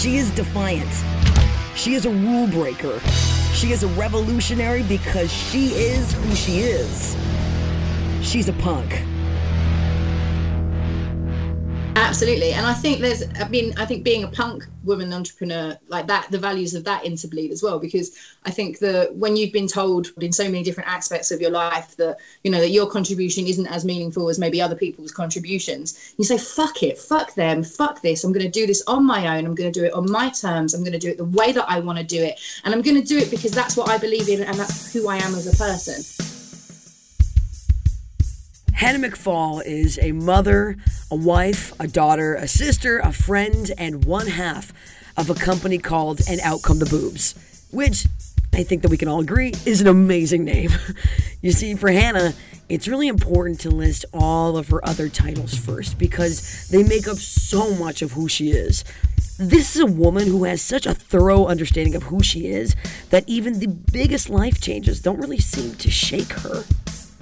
She is defiant. She is a rule breaker. She is a revolutionary because she is who she is. She's a punk. Absolutely. And I think there's, I mean, I think being a punk woman entrepreneur like that, the values of that interbleed as well, because I think that when you've been told in so many different aspects of your life that, you know, that your contribution isn't as meaningful as maybe other people's contributions, you say, fuck it, fuck them, fuck this. I'm going to do this on my own. I'm going to do it on my terms. I'm going to do it the way that I want to do it. And I'm going to do it because that's what I believe in and that's who I am as a person. Hannah McFaull is a mother, a wife, a daughter, a sister, a friend, and one half of a company called And Out Come the Boobs, which I think that we can all agree is an amazing name. you see, for Hannah, it's really important to list all of her other titles first because they make up so much of who she is. This is a woman who has such a thorough understanding of who she is that even the biggest life changes don't really seem to shake her.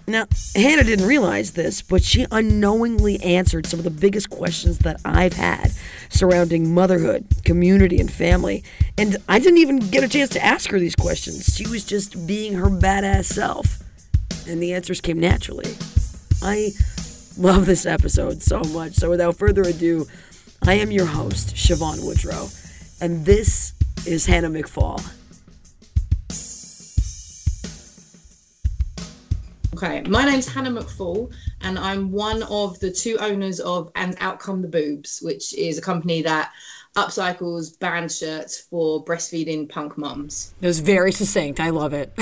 Now, Hannah didn't realize this, but she unknowingly answered some of the biggest questions that I've had surrounding motherhood, community, and family. And I didn't even get a chance to ask her these questions. She was just being her badass self. And the answers came naturally. I love this episode so much. So without further ado, I am your host, Siobhan Woodrow, and this is Hannah McFaull. Okay, my name's Hannah McFaull, and I'm one of the two owners of And Out Come the Boobs, which is a company that upcycles band shirts for breastfeeding punk moms. It was very succinct. I love it.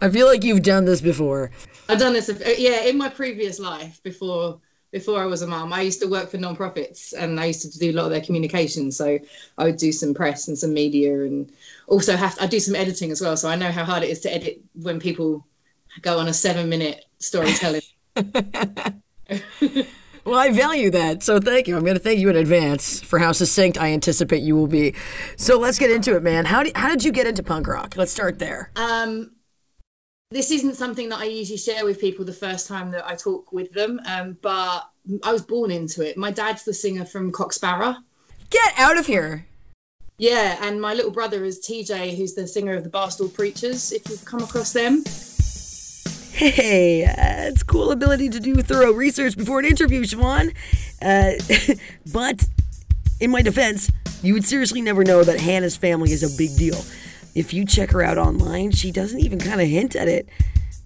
I feel like you've done this before. I've done this, uh, yeah, in my previous life before before I was a mom. I used to work for non-profits and I used to do a lot of their communication. So I would do some press and some media and also have I do some editing as well. So I know how hard it is to edit when people go on a seven minute storytelling. Well, I value that. So thank you. I'm going to thank you in advance for how succinct I anticipate you will be. So let's get into it, man. How did, how did you get into punk rock? Let's start there. Um, this isn't something that I usually share with people the first time that I talk with them, um, but I was born into it. My dad's the singer from Sparrer. Get out of here. Yeah, and my little brother is TJ, who's the singer of the Barstool Preachers, if you've come across them. Hey, uh, it's cool ability to do thorough research before an interview, Siobhan. Uh, but in my defense, you would seriously never know that Hannah's family is a big deal. If you check her out online, she doesn't even kind of hint at it,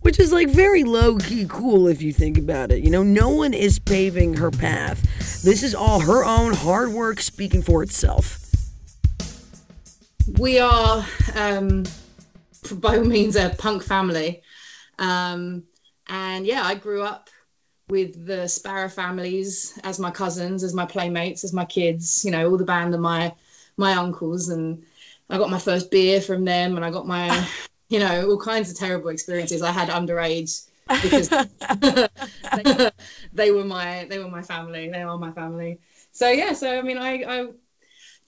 which is like very low key cool if you think about it. You know, no one is paving her path. This is all her own hard work speaking for itself. We are, um, by all means, a punk family. Um, and yeah, I grew up with the Sparrer families as my cousins, as my playmates, as my kids, you know, all the band and my my uncles. And I got my first beer from them and I got my, you know, all kinds of terrible experiences. I had underage because they, they were my they were my family. They are my family. So yeah, so I mean I, I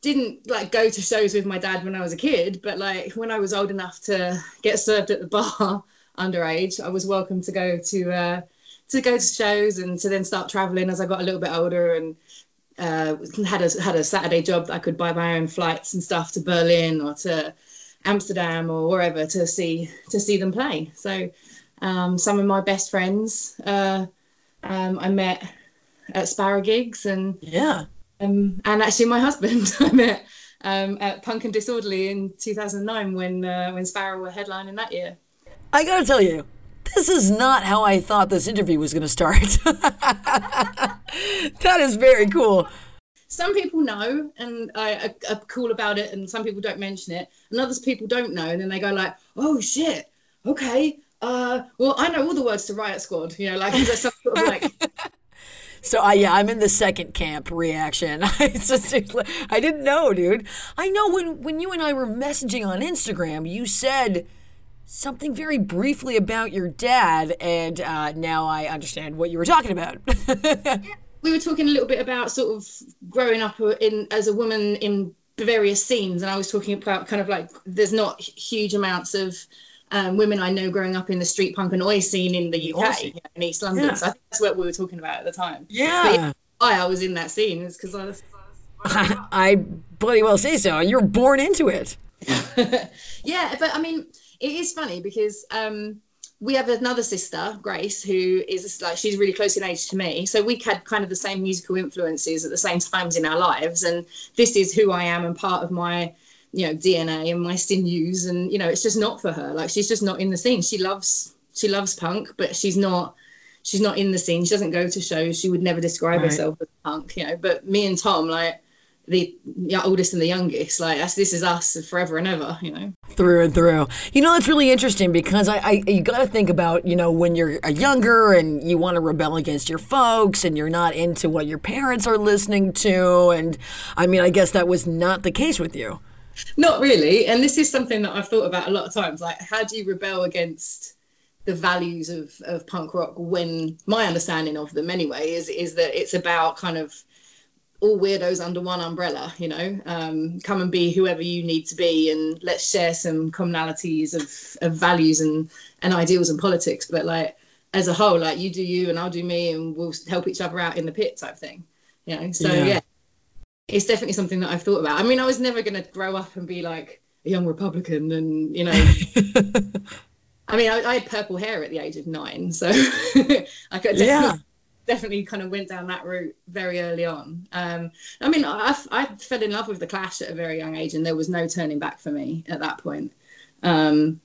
didn't like go to shows with my dad when I was a kid, but like when I was old enough to get served at the bar underage, I was welcome to go to uh, to go to shows and to then start traveling as I got a little bit older and uh, had a had a Saturday job that I could buy my own flights and stuff to Berlin or to Amsterdam or wherever to see to see them play. So um, some of my best friends uh, um, I met at Sparrer gigs and yeah, um, and actually my husband I met um, at Punk and Disorderly in 2009 when uh, when Sparrer were headlining that year. I gotta tell you, this is not how I thought this interview was gonna start. that is very cool. Some people know and are, are cool about it, and some people don't mention it, and others people don't know, and then they go like, "Oh shit, okay, uh, well I know all the words to Riot Squad," you know, like some sort of like. So I yeah, I'm in the second camp reaction. I just I didn't know, dude. I know when when you and I were messaging on Instagram, you said something very briefly about your dad, and uh, now I understand what you were talking about. we were talking a little bit about sort of growing up in as a woman in various scenes, and I was talking about kind of like there's not huge amounts of um, women I know growing up in the street punk and oi scene in the UK awesome. in East London. Yeah. So I think that's what we were talking about at the time. Yeah. yeah why I was in that scene is because I was, I I bloody well say so. You're born into it. yeah, but I mean, it is funny because um, we have another sister, Grace, who is like she's really close in age to me. So we had kind of the same musical influences at the same times in our lives, and this is who I am and part of my you know DNA and my sinews, and you know it's just not for her. Like she's just not in the scene. She loves she loves punk, but she's not she's not in the scene. She doesn't go to shows. She would never describe right. herself as punk, you know. But me and Tom, like the oldest and the youngest. Like that's this is us forever and ever, you know. Through and through. You know, that's really interesting because I, I you got to think about you know when you're a younger and you want to rebel against your folks and you're not into what your parents are listening to, and I mean, I guess that was not the case with you. Not really, and this is something that I've thought about a lot of times. Like, how do you rebel against the values of, of punk rock when my understanding of them anyway is is that it's about kind of all weirdos under one umbrella, you know, um, come and be whoever you need to be and let's share some commonalities of, of values and, and ideals and politics. But like as a whole, like you do you and I'll do me and we'll help each other out in the pit type thing, you know? So yeah, yeah it's definitely something that I've thought about. I mean, I was never going to grow up and be like a young Republican and, you know, I mean, I, I, had purple hair at the age of nine, so I could yeah definitely kind of went down that route very early on. Um, I mean, I, I fell in love with the Clash at a very young age, and there was no turning back for me at that point. Um,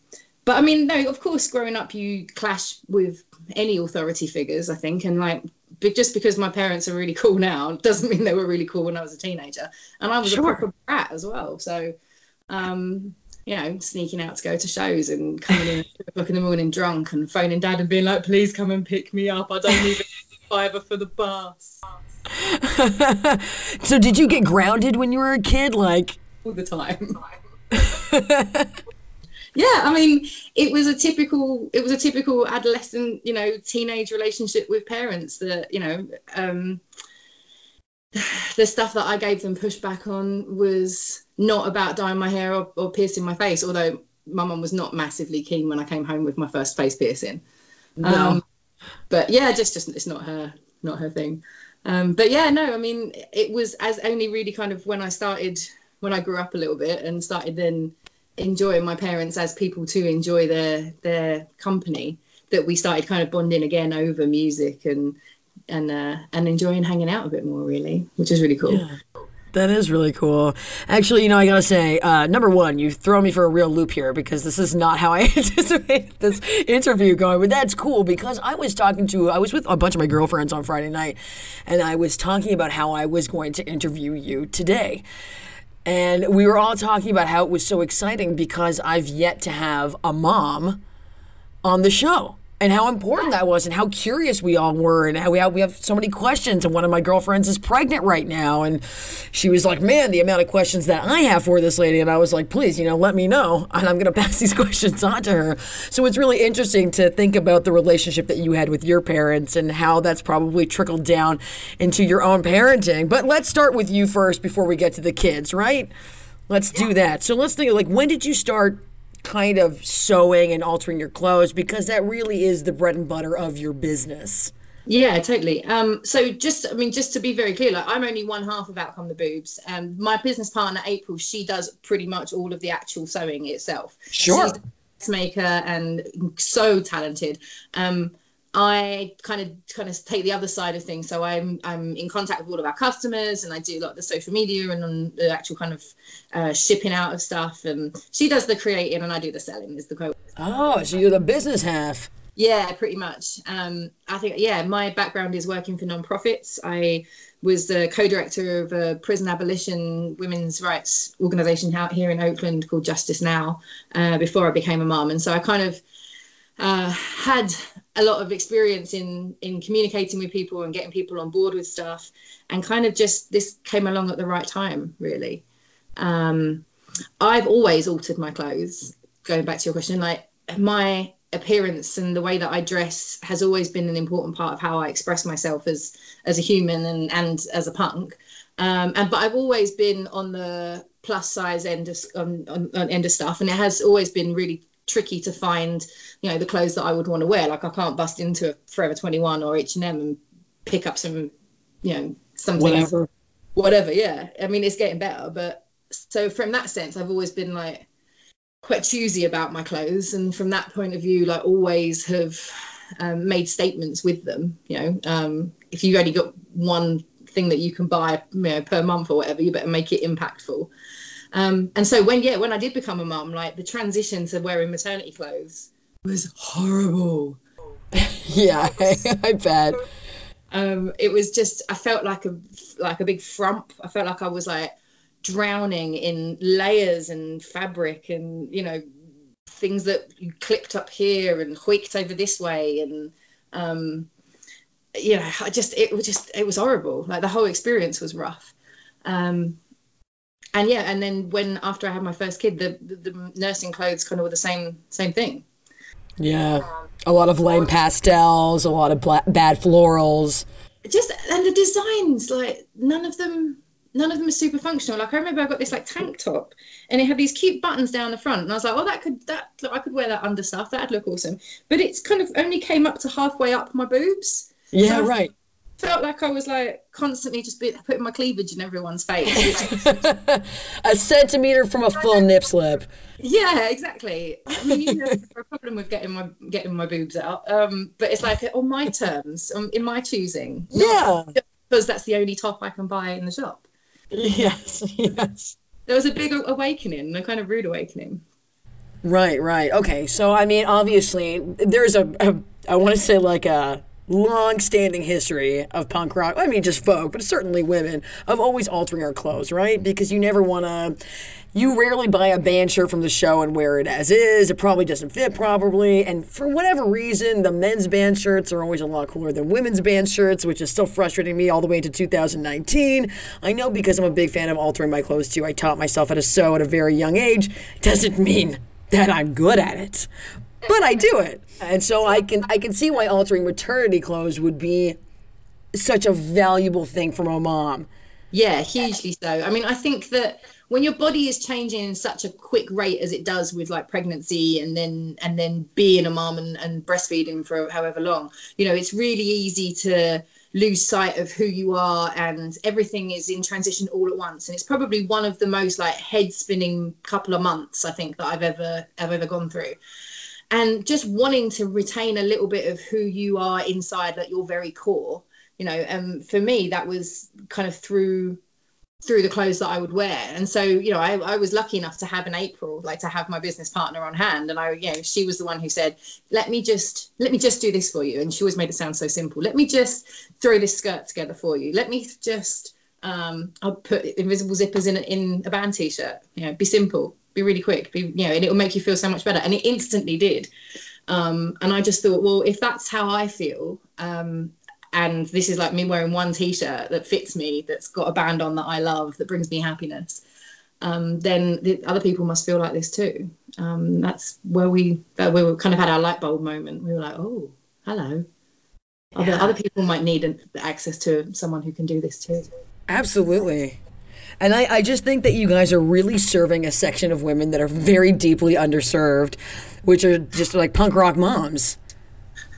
but I mean, no, of course, growing up, you clash with any authority figures, I think, and like just because my parents are really cool now doesn't mean they were really cool when I was a teenager, and I was sure. a proper brat as well. So, um, you know, sneaking out to go to shows and coming in at two o'clock in the morning drunk and phoning dad and being like, "Please come and pick me up. I don't even." Fiver for the bus. so did you get grounded when you were a kid? Like all the time. yeah, I mean, it was a typical it was a typical adolescent, you know, teenage relationship with parents that, you know, um, the stuff that I gave them pushback on was not about dyeing my hair or, or piercing my face, although my mum was not massively keen when I came home with my first face piercing. No. Um, but yeah, just just it's not her not her thing. Um, but yeah, no, I mean, it was as only really kind of when I started when I grew up a little bit and started then enjoying my parents as people to enjoy their their company that we started kind of bonding again over music and and uh, and enjoying hanging out a bit more really, which is really cool. Yeah. That is really cool. Actually, you know, I gotta say, uh, number one, you throw me for a real loop here because this is not how I anticipated this interview going. But that's cool because I was talking to, I was with a bunch of my girlfriends on Friday night, and I was talking about how I was going to interview you today. And we were all talking about how it was so exciting because I've yet to have a mom on the show and how important that was and how curious we all were and how we have, we have so many questions. And one of my girlfriends is pregnant right now. And she was like man the amount of questions that i have for this lady. And i was like please you know let me know. And i'm going to pass these questions on to her. So it's really interesting to think about the relationship that you had with your parents and how that's probably trickled down into your own parenting. But let's start with you first before we get to the kids right? Let's do that. So let's think like when did you start kind of sewing and altering your clothes because that really is the bread and butter of your business. Yeah, totally. Um, so just, I mean, just to be very clear, like I'm only one half of Out Come the Boobs. Um, my business partner April, she does pretty much all of the actual sewing itself. Sure. She's a maker and so talented. Um, I kind of kind of take the other side of things. So I'm I'm in contact with all of our customers, and I do a lot of the social media and on the actual kind of uh, shipping out of stuff. And she does the creating, and I do the selling. Is the quote. Oh, so you're the business half. Yeah, pretty much. Um, I think yeah, my background is working for non-profits. I was the co-director of a prison abolition women's rights organisation out here in Oakland called Justice Now uh, before I became a mom, and so I kind of uh, had a lot of experience in in communicating with people and getting people on board with stuff and kind of just this came along at the right time really. Um, i've always altered my clothes going back to your question like my appearance and the way that i dress has always been an important part of how i express myself as as a human and and as a punk. Um, and but i've always been on the plus size end of on, on, on end of stuff and it has always been really tricky to find, you know, the clothes that I would want to wear. Like I can't bust into a Forever 21 or H&M and pick up some, you know, something. Whatever. whatever. Yeah, I mean, it's getting better, but so from that sense, I've always been like quite choosy about my clothes, and from that point of view, like always have um, made statements with them. You know, um, if you only got one thing that you can buy you know, per month or whatever, you better make it impactful. Um, and so when yeah, when I did become a mum, like the transition to wearing maternity clothes was horrible. yeah, I bet. Um, it was just I felt like a like a big frump. I felt like I was like drowning in layers and fabric and you know things that you clipped up here and hoiked over this way and um, you know I just it was just it was horrible. Like the whole experience was rough. Um, and yeah, and then when after I had my first kid, the, the, the nursing clothes kind of were the same same thing. Yeah, a lot of lame pastels, a lot of black, bad florals. Just and the designs, like none of them, none of them are super functional. Like I remember I got this like tank top, and it had these cute buttons down the front, and I was like, oh, that could that I could wear that under stuff. That'd look awesome. But it's kind of only came up to halfway up my boobs. Yeah, so right felt like I was like constantly just putting my cleavage in everyone's face. a centimeter from a full nip slip. Yeah, exactly. I mean, you know, a problem with getting my getting my boobs out, um, but it's like on my terms, um, in my choosing. Yeah, because that's the only top I can buy in the shop. Yes, yes. There was a big awakening, a kind of rude awakening. Right, right. Okay, so I mean, obviously, there's a, a I want to say like a long-standing history of punk rock. I mean, just folk, but certainly women of always altering our clothes, right? Because you never want to. You rarely buy a band shirt from the show and wear it as is. It probably doesn't fit properly, and for whatever reason, the men's band shirts are always a lot cooler than women's band shirts, which is still frustrating me all the way into 2019. I know because I'm a big fan of altering my clothes too. I taught myself how to sew at a very young age. Doesn't mean that I'm good at it but I do it. And so I can I can see why altering maternity clothes would be such a valuable thing for a mom. Yeah, hugely so. I mean, I think that when your body is changing in such a quick rate as it does with like pregnancy and then and then being a mom and, and breastfeeding for however long, you know, it's really easy to lose sight of who you are and everything is in transition all at once and it's probably one of the most like head spinning couple of months i think that i've ever i've ever gone through and just wanting to retain a little bit of who you are inside at your very core you know and um, for me that was kind of through through the clothes that I would wear. And so, you know, I, I was lucky enough to have an April, like to have my business partner on hand. And I, you know, she was the one who said, let me just, let me just do this for you. And she always made it sound so simple. Let me just throw this skirt together for you. Let me just, um, I'll put invisible zippers in, in a band t-shirt, you know, be simple be really quick, be, you know, and it will make you feel so much better. And it instantly did. Um, and I just thought, well, if that's how I feel, um, and this is like me wearing one t-shirt that fits me, that's got a band on that I love, that brings me happiness, um, then the other people must feel like this too. Um, that's where we, uh, we kind of had our light bulb moment. We were like, oh, hello. Yeah. Other, other people might need access to someone who can do this too. Absolutely. And I, I just think that you guys are really serving a section of women that are very deeply underserved, which are just like punk rock moms.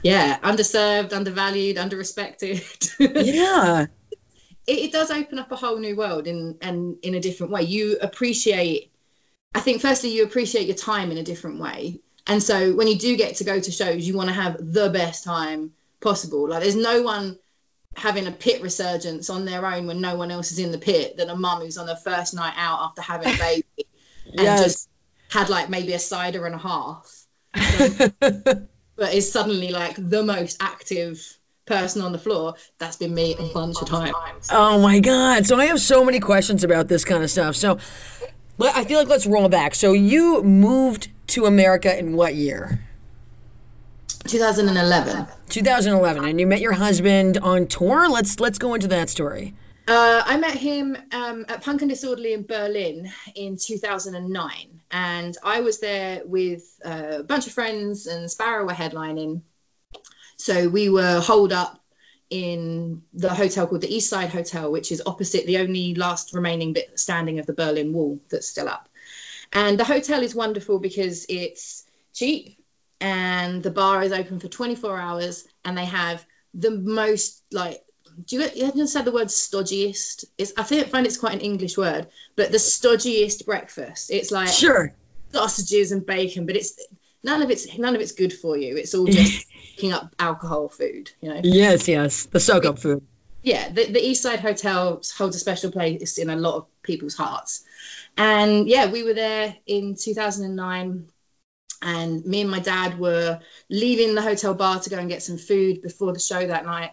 Yeah, underserved, undervalued, underrespected. yeah. It, it does open up a whole new world in and in a different way. You appreciate I think firstly you appreciate your time in a different way. And so when you do get to go to shows, you want to have the best time possible. Like there's no one having a pit resurgence on their own when no one else is in the pit than a mum who's on her first night out after having a baby and just had like maybe a cider and a half. But is suddenly like the most active person on the floor. That's been me a bunch of times. Oh my god. So i have so many questions about this kind of stuff. So i feel like let's roll back. So you moved to america in what year 2011. 2011, and you met your husband on tour. Let's let's go into that story. Uh, I met him um, at Punk and Disorderly in Berlin in 2009, and I was there with uh, a bunch of friends, and Sparrer were headlining. So we were holed up in the hotel called the East Side Hotel, which is opposite the only last remaining bit standing of the Berlin Wall that's still up. And the hotel is wonderful because it's cheap and the bar is open for 24 hours and they have the most like do you, you haven't said the word stodgiest? It's I think find it's quite an English word, but the stodgiest breakfast. It's like Sure. sausages and bacon, but it's none of it's none of it's good for you. It's all just picking up alcohol food, you know. Yes, yes. The soak up food. Yeah, the, the East Side Hotel holds a special place in a lot of people's hearts. And yeah, we were there in 2009 and me and my dad were leaving the hotel bar to go and get some food before the show that night.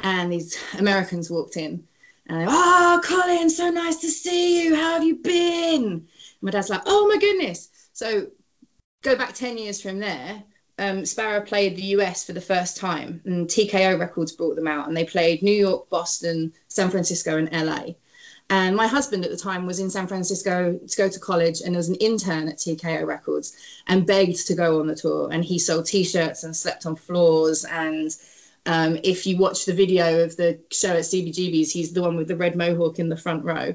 And these americans walked in and oh colin so nice to see you. How have you been? And my dad's like oh my goodness. So go back 10 years from there um, Sparrer played the us for the first time and tko records brought them out and they played new york boston san francisco and la and my husband at the time was in San Francisco to go to college and was an intern at TKO Records and begged to go on the tour. And he sold t shirts and slept on floors. And um, if you watch the video of the show at CBGB's, he's the one with the red mohawk in the front row.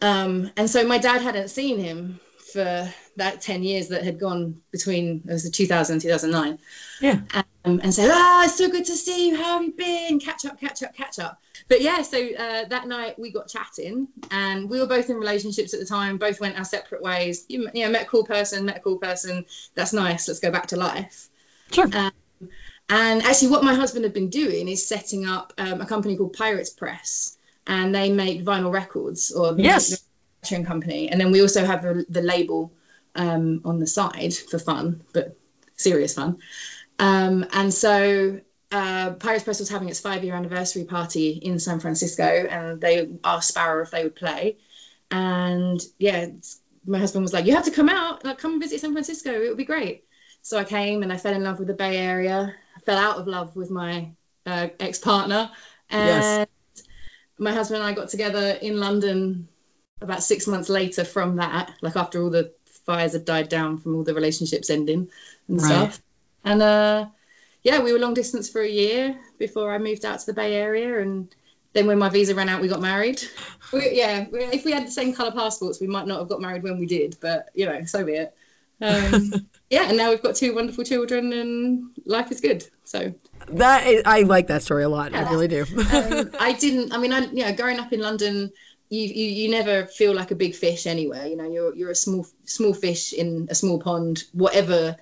Um, and so my dad hadn't seen him for that 10 years that had gone between it was the 2000 and 2009 Yeah. um, and said ah it's so good to see you how have you been catch up catch up catch up but yeah so uh, that night we got chatting and we were both in relationships at the time. Both went our separate ways. You, you know met a cool person met a cool person. That's nice. Let's go back to life. Sure. um, and actually what my husband had been doing is setting up um, a company called pirates press and they make vinyl records or Yes. manufacturing company. And then we also have the, the label um, on the side for fun but serious fun. Um, and so uh, Pirates Press was having its five year anniversary party in San Francisco, and they asked Sparrer if they would play. And yeah, my husband was like, "You have to come out, like, come visit San Francisco. It would be great." So I came, and I fell in love with the Bay Area. I fell out of love with my uh, ex partner, and my husband and I got together in London about six months later. From that, like after all the fires had died down from all the relationships ending and Right. stuff, and uh yeah, we were long distance for a year before I moved out to the Bay Area, and then when my visa ran out, we got married. We, yeah, we, if we had the same color passports, we might not have got married when we did, but you know, so be it. Um, yeah, and now we've got two wonderful children, and life is good. So That is, I like that story a lot. I really do. um, I didn't. I mean, I you know, growing up in London, you, you you never feel like a big fish anywhere. You know, you're you're a small small fish in a small pond. Whatever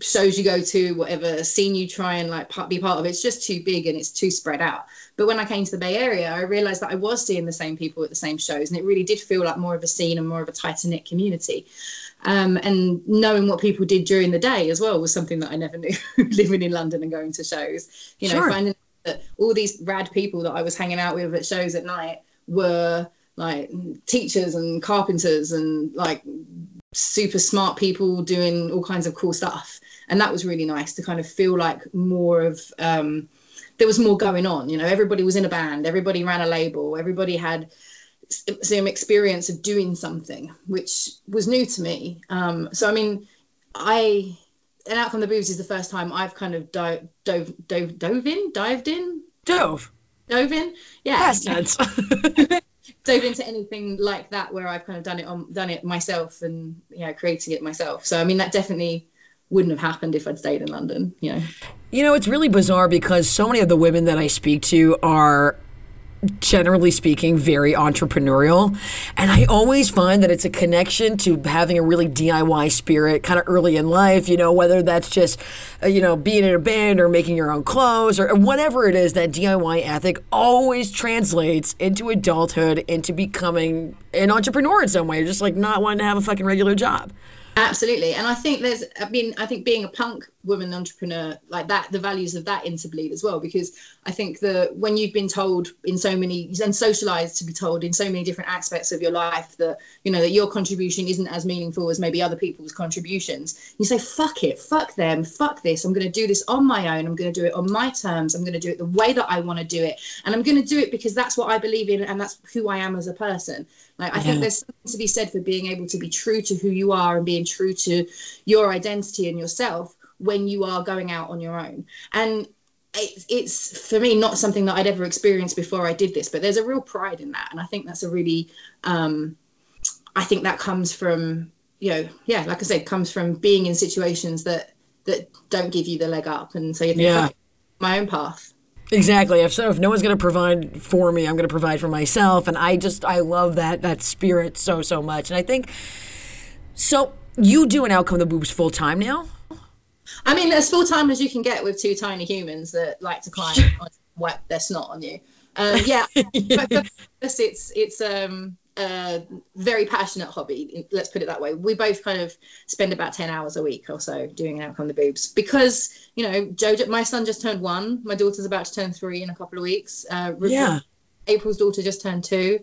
shows you go to, whatever scene you try and like be part of, it's just too big and it's too spread out. But when I came to the Bay Area, I realized that I was seeing the same people at the same shows, and it really did feel like more of a scene and more of a tighter knit community. Um, and knowing what people did during the day as well was something that I never knew living in London and going to shows. You know, Sure. finding that all these rad people that I was hanging out with at shows at night were like teachers and carpenters and like super smart people doing all kinds of cool stuff. And that was really nice to kind of feel like more of um, there was more going on. You know, everybody was in a band, everybody ran a label, everybody had some experience of doing something, which was new to me. Um, so I mean, I and out from the booze is the first time I've kind of dove dove dove, dove in, dived in, Dove. dove in. Yeah, tense. dove into anything like that where I've kind of done it on done it myself and you know creating it myself. So I mean that definitely wouldn't have happened if I'd stayed in London. You know. You know, it's really bizarre because so many of the women that I speak to are generally speaking very entrepreneurial and i always find that it's a connection to having a really diy spirit kind of early in life you know whether that's just uh, you know being in a band or making your own clothes or whatever it is that diy ethic always translates into adulthood into becoming an entrepreneur in some way just like not wanting to have a fucking regular job Absolutely. And I think there's, I mean, I think being a punk woman entrepreneur like that, the values of that interbleed as well, because I think that when you've been told in so many and socialized to be told in so many different aspects of your life that, you know, that your contribution isn't as meaningful as maybe other people's contributions, you say, fuck it, fuck them, fuck this. I'm going to do this on my own. I'm going to do it on my terms. I'm going to do it the way that I want to do it. And I'm going to do it because that's what I believe in and that's who I am as a person. Like I Yeah. think there's something to be said for being able to be true to who you are and being true to your identity and yourself when you are going out on your own. And it's, it's for me not something that I'd ever experienced before I did this, but there's a real pride in that, and I think that's a really, um, I think that comes from you know, yeah, like I said, comes from being in situations that that don't give you the leg up, and so you think, Yeah. My own path. Exactly. If so, if no one's going to provide for me, I'm going to provide for myself, and I just I love that that spirit so so much. And I think so. You do an outcome of the boobs full time now. I mean, as full time as you can get with two tiny humans that like to climb wipe their snot on you. Um, yeah, but for us, it's it's um, a very passionate hobby. Let's put it that way. We both kind of spend about ten hours a week or so doing And Out Come the Boobs because you know, Joe, my son just turned one. My daughter's about to turn three in a couple of weeks. Uh, yeah, April's daughter just turned two.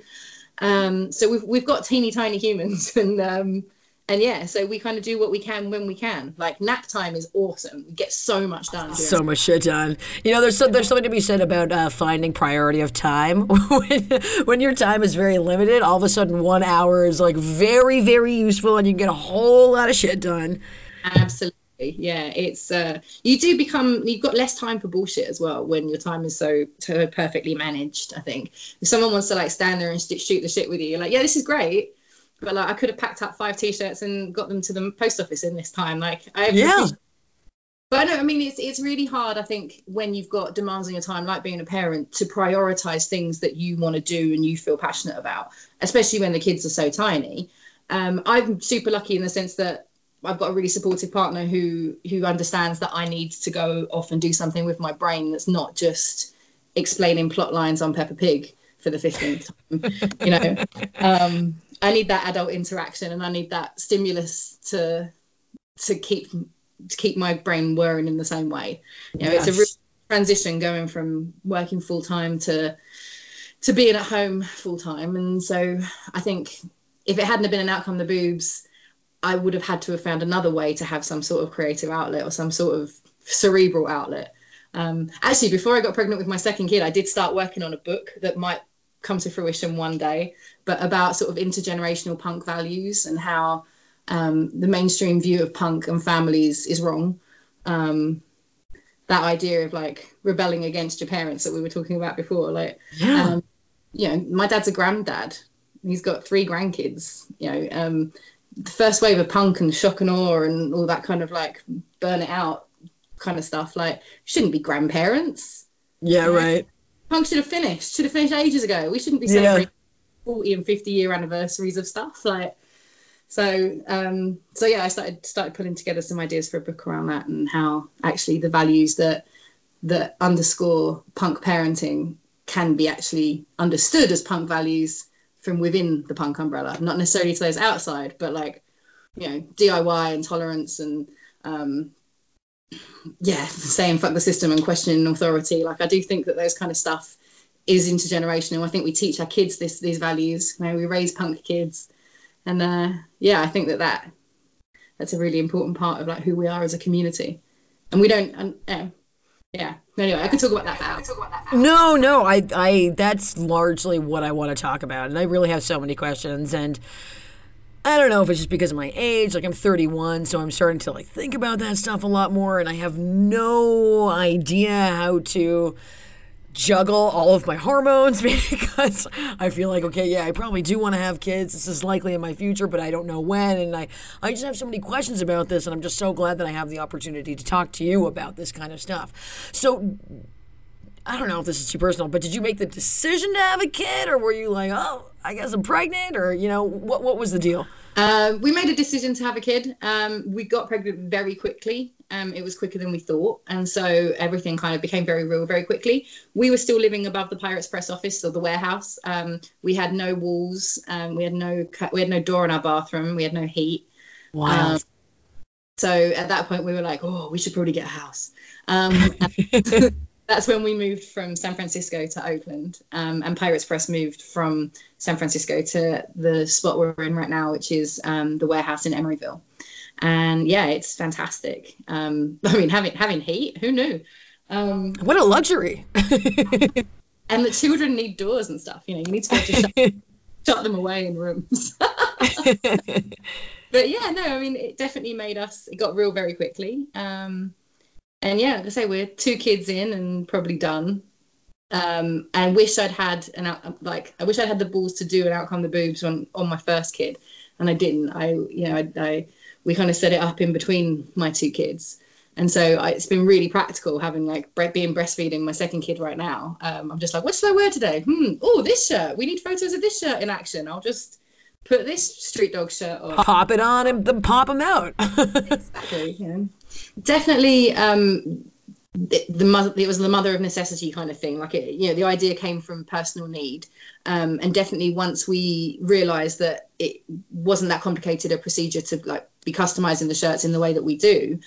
Um, so we've we've got teeny tiny humans, and um, and yeah, so we kind of do what we can when we can. Like nap time is awesome. We get so much done. So much shit done. You know, there's so, there's something to be said about uh, finding priority of time. when, when your time is very limited, all of a sudden one hour is like very very useful, and you can get a whole lot of shit done. Absolutely. Yeah, it's uh, you do become you've got less time for bullshit as well when your time is so, so perfectly managed. I think if someone wants to like stand there and shoot the shit with you, you're like, yeah, this is great but like I could have packed up five t-shirts and got them to the post office in this time. Like I yeah. But no, I mean it's it's really hard. I think when you've got demands on your time, like being a parent, to prioritize things that you want to do and you feel passionate about, especially when the kids are so tiny. Um, I'm super lucky in the sense that I've got a really supportive partner who who understands that I need to go off and do something with my brain that's not just explaining plot lines on Peppa Pig for the 15th time. you know, um, I need that adult interaction and I need that stimulus to to keep to keep my brain whirring in the same way. You know, yes. it's a real transition going from working full time to to being at home full time. And so I think if it hadn't been And Out Come the Boobs, I would have had to have found another way to have some sort of creative outlet or some sort of cerebral outlet. Um, actually, before I got pregnant with my second kid, I did start working on a book that might come to fruition one day, but about sort of intergenerational punk values and how um, the mainstream view of punk and families is wrong. Um, that idea of like rebelling against your parents that we were talking about before, like, yeah. um, you know, my dad's a granddad. He's got three grandkids. You know, um, the first wave of punk and shock and awe and all that kind of like burn it out kind of stuff. Like, shouldn't be grandparents. Yeah, right. Punk should have finished. Should have finished ages ago. We shouldn't be celebrating yeah. 40 and 50 year anniversaries of stuff. Like, so um, so yeah, I started started putting together some ideas for a book around that and how actually the values that that underscore punk parenting can be actually understood as punk values from within the punk umbrella, not necessarily to those outside, but like you know DIY and tolerance and um, yeah, saying fuck the system and questioning authority. Like I do think that those kind of stuff is intergenerational. I think we teach our kids this these values. You know, we raise punk kids, and uh, yeah, I think that that that's a really important part of like who we are as a community. And we don't, uh, yeah. Anyway, I could talk about that. No, no, I, I, that's largely what I want to talk about, and I really have so many questions and. I don't know if it's just because of my age. Like I'm 31, so I'm starting to like think about that stuff a lot more, and I have no idea how to juggle all of my hormones because I feel like okay, yeah, I probably do want to have kids. This is likely in my future, but I don't know when, and I I just have so many questions about this, and I'm just so glad that I have the opportunity to talk to you about this kind of stuff. So. I don't know if this is too personal, but did you make the decision to have a kid, or were you like, oh, I guess I'm pregnant, or you know, what what was the deal? Uh, we made a decision to have a kid. Um, we got pregnant very quickly. Um, it was quicker than we thought, and so everything kind of became very real very quickly. We were still living above the Pirates Press office or the warehouse. Um, we had no walls. Um, we had no we had no door in our bathroom. We had no heat. Wow. Um, so at that point, we were like, "Oh, we should probably get a house." That's when we moved from San Francisco to Oakland, um, and Pirates Press moved from San Francisco to the spot we're in right now, which is um, the warehouse in Emeryville. And yeah, it's fantastic. Um, I mean, having having heat, who knew? Um, what a luxury! and the children need doors and stuff. You know, you need to be able to shut, shut them away in rooms. but yeah, no, I mean, it definitely made us. It got real very quickly. Um, and yeah, like I say, we're two kids in and probably done. Um, and wish I'd had an out, like I wish I'd had the balls to do And Out Come the Boobs on on my first kid, and I didn't. I you know I, I we kind of set it up in between my two kids. And so I, it's been really practical having like bre- being breastfeeding my second kid right now. Um, I'm just like, what should I wear today? Hmm. Oh, this shirt. We need photos of this shirt in action. I'll just put this street dog shirt on. Pop it on and then pop them out. exactly. Yeah. Definitely. Um, the, the mother it was the mother of necessity kind of thing. Like it you know the idea came from personal need. Um, and definitely once we realized that it wasn't that complicated a procedure to like be customizing the shirts in the way that we do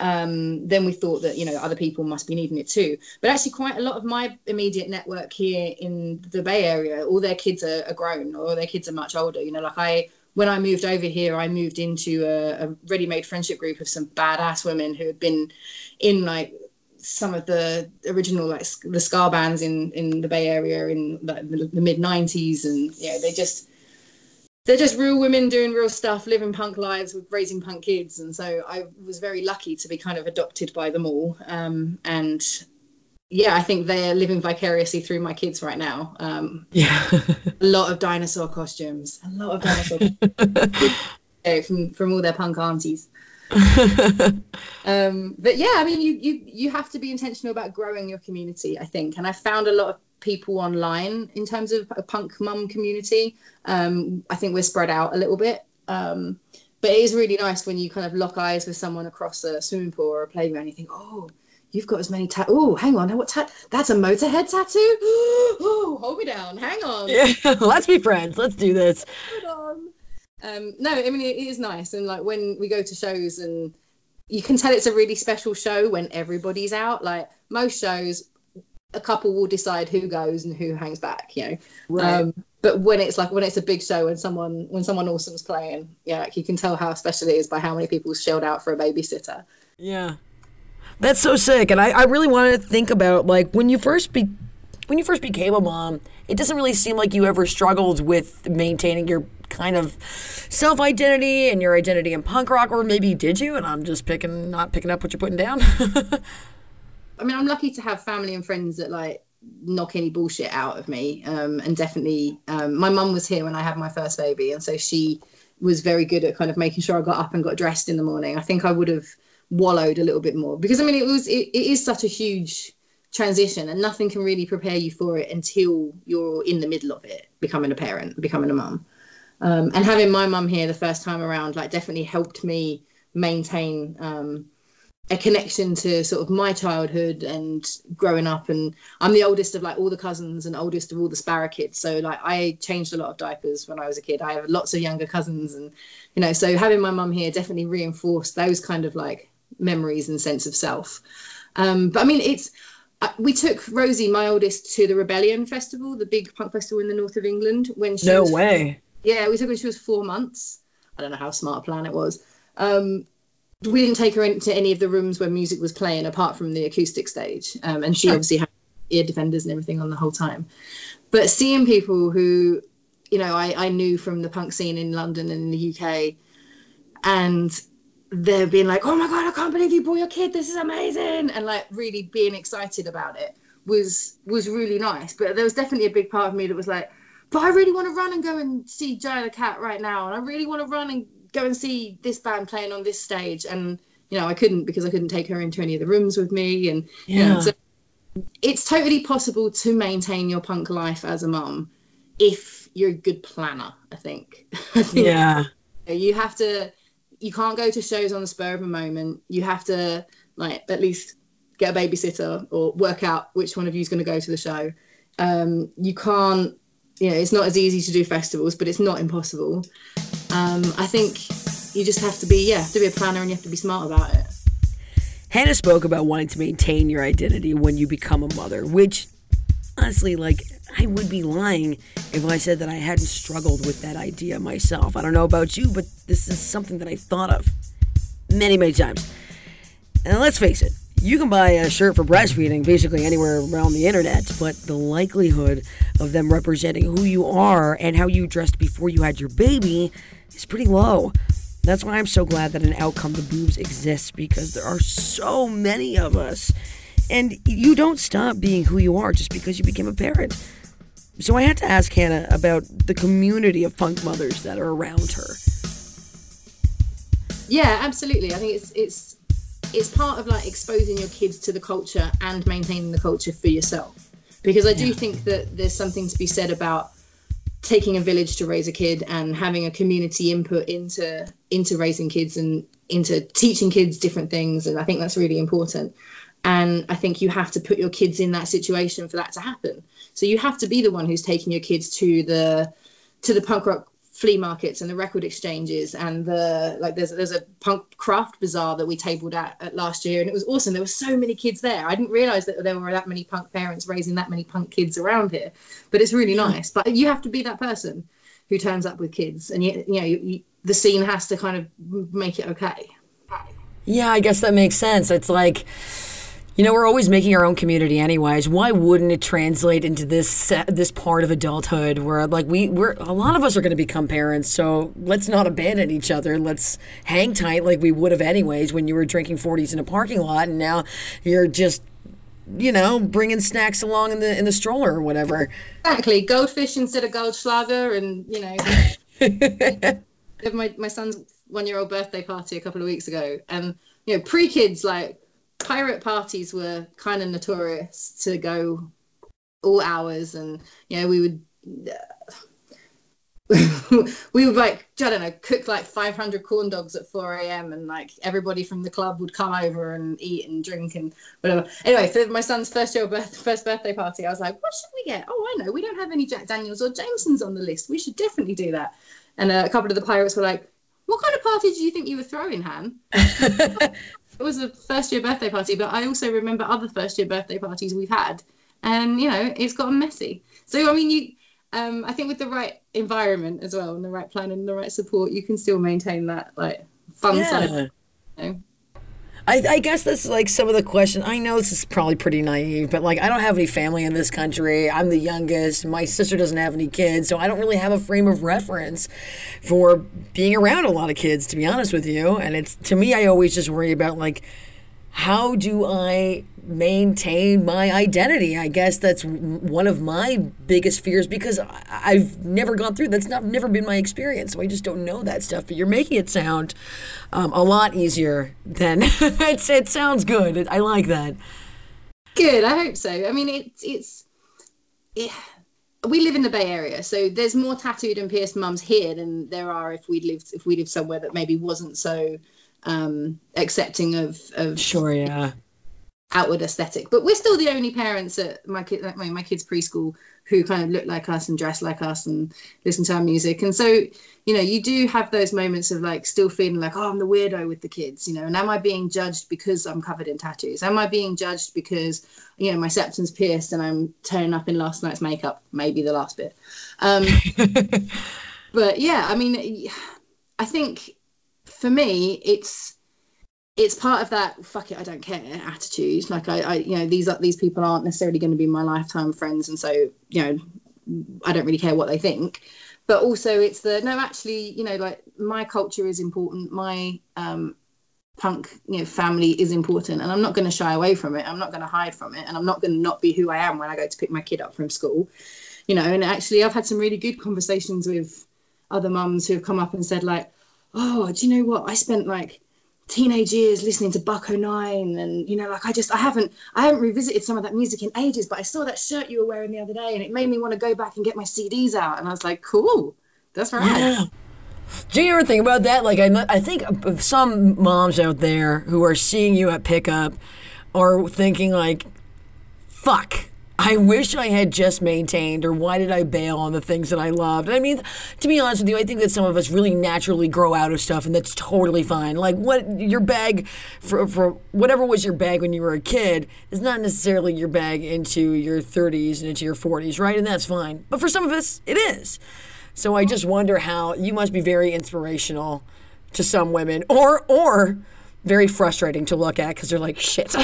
um, then we thought that you know other people must be needing it too. But actually quite a lot of my immediate network here in the bay area all their kids are, are grown or their kids are much older. You know like i when I moved over here, I moved into a, a ready-made friendship group of some badass women who had been in like some of the original like the ska bands in in the Bay Area in like, the, the mid '90s, and yeah, they just they're just real women doing real stuff, living punk lives with raising punk kids, and so I was very lucky to be kind of adopted by them all, um, and yeah, I think they're living vicariously through my kids right now. Um, yeah, a lot of dinosaur costumes, a lot of dinosaur from from all their punk aunties. um, but yeah, I mean, you you you have to be intentional about growing your community. I think, and I found a lot of people online in terms of a punk mum community. Um, I think we're spread out a little bit. Um, but it is really nice when you kind of lock eyes with someone across a swimming pool or a playground and you think, oh, you've got as many tat. Oh, hang on, what tat? That's a Motorhead tattoo. oh, hold me down. Hang on. Yeah, let's be friends. Let's do this. Hold on. Um, no, I mean it is nice, and like when we go to shows, and you can tell it's a really special show when everybody's out. Like most shows, a couple will decide who goes and who hangs back, you know. Right. Um, but when it's like when it's a big show and someone when someone awesome's playing, yeah, like you can tell how special it is by how many people shelled out for a babysitter. Yeah. That's so sick. And I, I really wanted to think about like when you first be when you first became a mom, it doesn't really seem like you ever struggled with maintaining your kind of self identity and your identity in punk rock, or maybe did you? And I'm just picking, not picking up what you're putting down. I mean, I'm lucky to have family and friends that like knock any bullshit out of me. Um, and definitely, um, my mum was here when I had my first baby, and so she was very good at kind of making sure I got up and got dressed in the morning. I think I would have wallowed a little bit more. Because I mean, it was it, it is such a huge transition and nothing can really prepare you for it until you're in the middle of it becoming a parent becoming a mum. Um, and having my mum here the first time around like definitely helped me maintain um, a connection to sort of my childhood and growing up. And i'm the oldest of like all the cousins and oldest of all the Sparrer kids. So like i changed a lot of diapers when i was a kid. I have lots of younger cousins and you know so having my mum here definitely reinforced those kind of like memories and sense of self um, but i mean it's we took Rosie, my oldest, to the Rebellion Festival, the big punk festival in the north of England. When she no was, way. Yeah, we took her when she was four months. I don't know how smart a plan it was. Um, we didn't take her into any of the rooms where music was playing, apart from the acoustic stage. Um, and she obviously had ear defenders and everything on the whole time. But seeing people who, you know, I, I knew from the punk scene in London and in the UK, and they're being like, "Oh my god, I can't believe you brought your kid. This is amazing!" and like really being excited about it was was really nice. But there was definitely a big part of me that was like, "But I really want to run and go and see Joe the Cat right now, and I really want to run and go and see this band playing on this stage." And you know, I couldn't because I couldn't take her into any of the rooms with me, and Yeah. you know, so it's totally possible to maintain your punk life as a mum if you're a good planner. I think. I think Yeah. you have to you can't go to shows on the spur of a moment. You have to like at least get a babysitter or work out which one of you is going to go to the show. Um, you can't you know it's not as easy to do festivals but it's not impossible. Um, i think you just have to be yeah to be a planner and you have to be smart about it. Hannah spoke about wanting to maintain your identity when you become a mother, which honestly, like, I would be lying if I said that I hadn't struggled with that idea myself. I don't know about you, but this is something that I thought of many, many times. And let's face it, you can buy a shirt for breastfeeding basically anywhere around the internet, but the likelihood of them representing who you are and how you dressed before you had your baby is pretty low. That's why I'm so glad that an outcome to boobs exists because there are so many of us. And you don't stop being who you are just because you became a parent. So I had to ask Hannah about the community of punk mothers that are around her. yeah absolutely i think it's it's it's part of like exposing your kids to the culture and maintaining the culture for yourself. Because I do yeah. think that there's something to be said about taking a village to raise a kid and having a community input into into raising kids and into teaching kids different things and i think that's really important and i think you have to put your kids in that situation for that to happen so you have to be the one who's taking your kids to the to the punk rock flea markets and the record exchanges and the like there's there's a punk craft bazaar that we tabled at, at last year and it was awesome. There were so many kids there. I didn't realize that there were that many punk parents raising that many punk kids around here but it's really nice. But you have to be that person who turns up with kids and you, you know you, you, the scene has to kind of make it okay. Yeah i guess that makes sense. It's like you know, we're always making our own community, anyways. Why wouldn't it translate into this this part of adulthood where, like, we we're a lot of us are going to become parents, so let's not abandon each other. Let's hang tight like we would have anyways when you were drinking forties in a parking lot, and now you're just, you know, bringing snacks along in the in the stroller or whatever. Exactly, goldfish instead of Goldschlager, and you know, my my son's one year old birthday party a couple of weeks ago, and you know, pre kids like pirate parties were kind of notorious to go all hours, and you know we would. we would like I don't know cook like 500 corn dogs at 4 a.m. and like everybody from the club would come over and eat and drink and whatever. Anyway, for my son's first year birth, first birthday party, I was like, what should we get? Oh, I know, we don't have any Jack Daniels or Jamesons on the list. We should definitely do that. And uh, a couple of the pirates were like, what kind of party do you think you were throwing, Han? it was a first year birthday party, but I also remember other first year birthday parties we've had, and you know it's gotten messy. So I mean, you, um, I think with the right environment as well, and the right plan and the right support, you can still maintain that like fun yeah. side. You know? I, I guess that's like some of the question. I know this is probably pretty naive, but like I don't have any family in this country. I'm the youngest. My sister doesn't have any kids, so I don't really have a frame of reference for being around a lot of kids. To be honest with you, and it's to me, I always just worry about like how do I maintain my identity? I guess that's one of my biggest fears because I've never gone through that's not never been my experience, so I just don't know that stuff. But you're making it sound um, a lot easier than it's, it sounds good. I like that. Good, I hope so. I mean, it's it's it, we live in the Bay Area, so there's more tattooed and pierced mums here than there are if we lived if we lived somewhere that maybe wasn't so um, accepting of of sure, yeah, outward aesthetic. But we're still the only parents at my kid, my, my kids' preschool who kind of look like us and dress like us and listen to our music. And so, you know, you do have those moments of like still feeling like, oh, I'm the weirdo with the kids, you know, and am I being judged because I'm covered in tattoos? Am I being judged because, you know, my septum's pierced and I'm turning up in last night's makeup? Maybe the last bit. Um, but yeah, I mean, I think for me, it's it's part of that fuck it, I don't care attitude. Like I, I you know, these are these people aren't necessarily going to be my lifetime friends, and so you know, I don't really care what they think. But also, it's the no, actually, you know, like my culture is important. My um, punk you know family is important and i'm not going to shy away from it i'm not going to hide from it and i'm not going to not be who i am when i go to pick my kid up from school you know and actually i've had some really good conversations with other mums who have come up and said like oh, do you know what? I spent like teenage years listening to Buck-O-Nine and you know like I just I haven't I haven't revisited some of that music in ages but I saw that shirt you were wearing the other day and it made me want to go back and get my CDs out and I was like cool that's right yeah. Do you ever think about that? Like, I, I think some moms out there who are seeing you at pickup are thinking, like, fuck, I wish I had just maintained, or why did I bail on the things that I loved? I mean, to be honest with you, I think that some of us really naturally grow out of stuff, and that's totally fine. Like, what your bag for, for whatever was your bag when you were a kid is not necessarily your bag into your 30s and into your 40s, right? And that's fine. But for some of us, it is. So I just wonder how you must be very inspirational to some women, or, or, very frustrating to look at because they're like shit.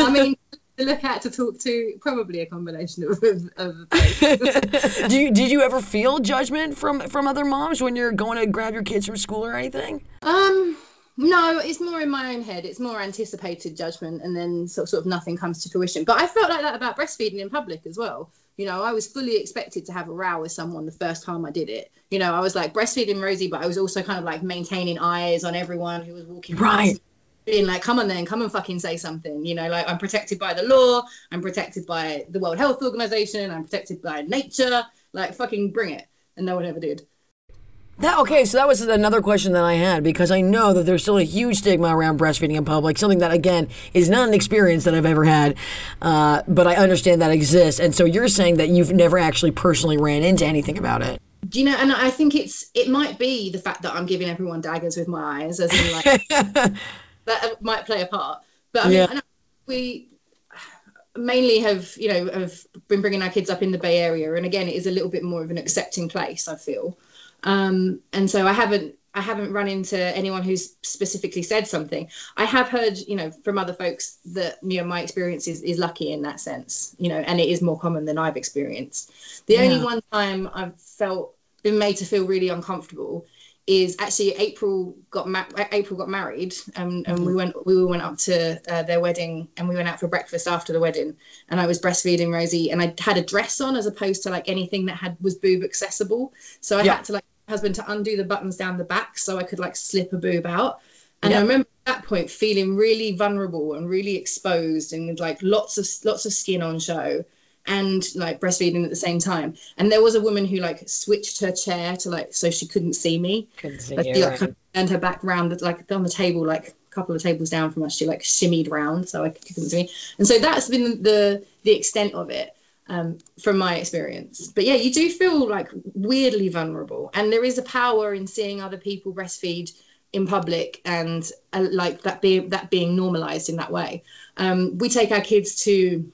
I mean, to look at to talk to probably a combination of, of, do you did you ever feel judgment from from other moms when you're going to grab your kids from school or anything? Um no it's more in my own head. It's more anticipated judgment and then sort, sort of nothing comes to fruition. But i felt like that about breastfeeding in public as well. You know i was fully expected to have a row with someone the first time i did it. You know i was like breastfeeding rosie but i was also kind of like maintaining eyes on everyone who was walking right being like, come on then, come and fucking say something. You know, like I'm protected by the law, I'm protected by the World Health Organization, I'm protected by nature. Like fucking bring it. And no one ever did. That, okay, so that was another question that I had because I know that there's still a huge stigma around breastfeeding in public, something that, again, is not an experience that I've ever had, uh, but I understand that exists. And so you're saying that you've never actually personally ran into anything about it. Do you know? And I think it's it might be the fact that I'm giving everyone daggers with my eyes, as in like that might play a part. But I mean, yeah. we mainly have you know have been bringing our kids up in the Bay Area, and again, it is a little bit more of an accepting place. I feel. Um, and so I haven't I haven't run into anyone who's specifically said something. I have heard, you know, from other folks that you know my experience is, is lucky in that sense, you know, and it is more common than I've experienced. The yeah. only one time I've felt been made to feel really uncomfortable is actually April got ma- April got married and, and mm-hmm. we went we went up to uh, their wedding and we went out for breakfast after the wedding and I was breastfeeding Rosie and I had a dress on as opposed to like anything that had was boob accessible so I yeah. had to like husband to undo the buttons down the back so I could like slip a boob out. And yep. I remember at that point feeling really vulnerable and really exposed and with like lots of lots of skin on show and like breastfeeding at the same time. And there was a woman who like switched her chair to like so she couldn't see me. Couldn't see like, you, like, right. turned her back round like on the table like a couple of tables down from us. She like shimmied round so I couldn't see me. And so that's been the the extent of it um, from my experience. But yeah, you do feel like weirdly vulnerable, and there is a power in seeing other people breastfeed in public and uh, like that being that being normalized in that way. Um, we take our kids to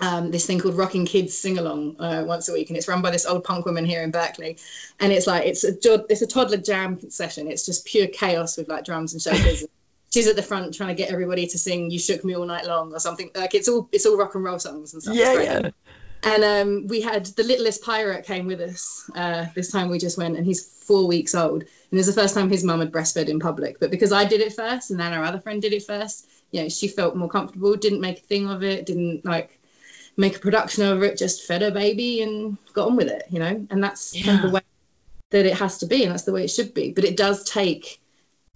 um, this thing called Rocking Kids Sing Along uh, once a week, and it's run by this old punk woman here in Berkeley. And it's like it's a it's a toddler jam session. It's just pure chaos with like drums and shakers. She's at the front trying to get everybody to sing "You Shook Me All Night Long" or something. Like it's all it's all rock and roll songs and stuff. Yeah, yeah and um, we had the littlest pirate came with us uh, this time we just went and he's four weeks old and it was the first time his mum had breastfed in public but because i did it first and then our other friend did it first you know she felt more comfortable didn't make a thing of it didn't like make a production over it just fed her baby and got on with it you know and that's yeah. kind of the way that it has to be and that's the way it should be but it does take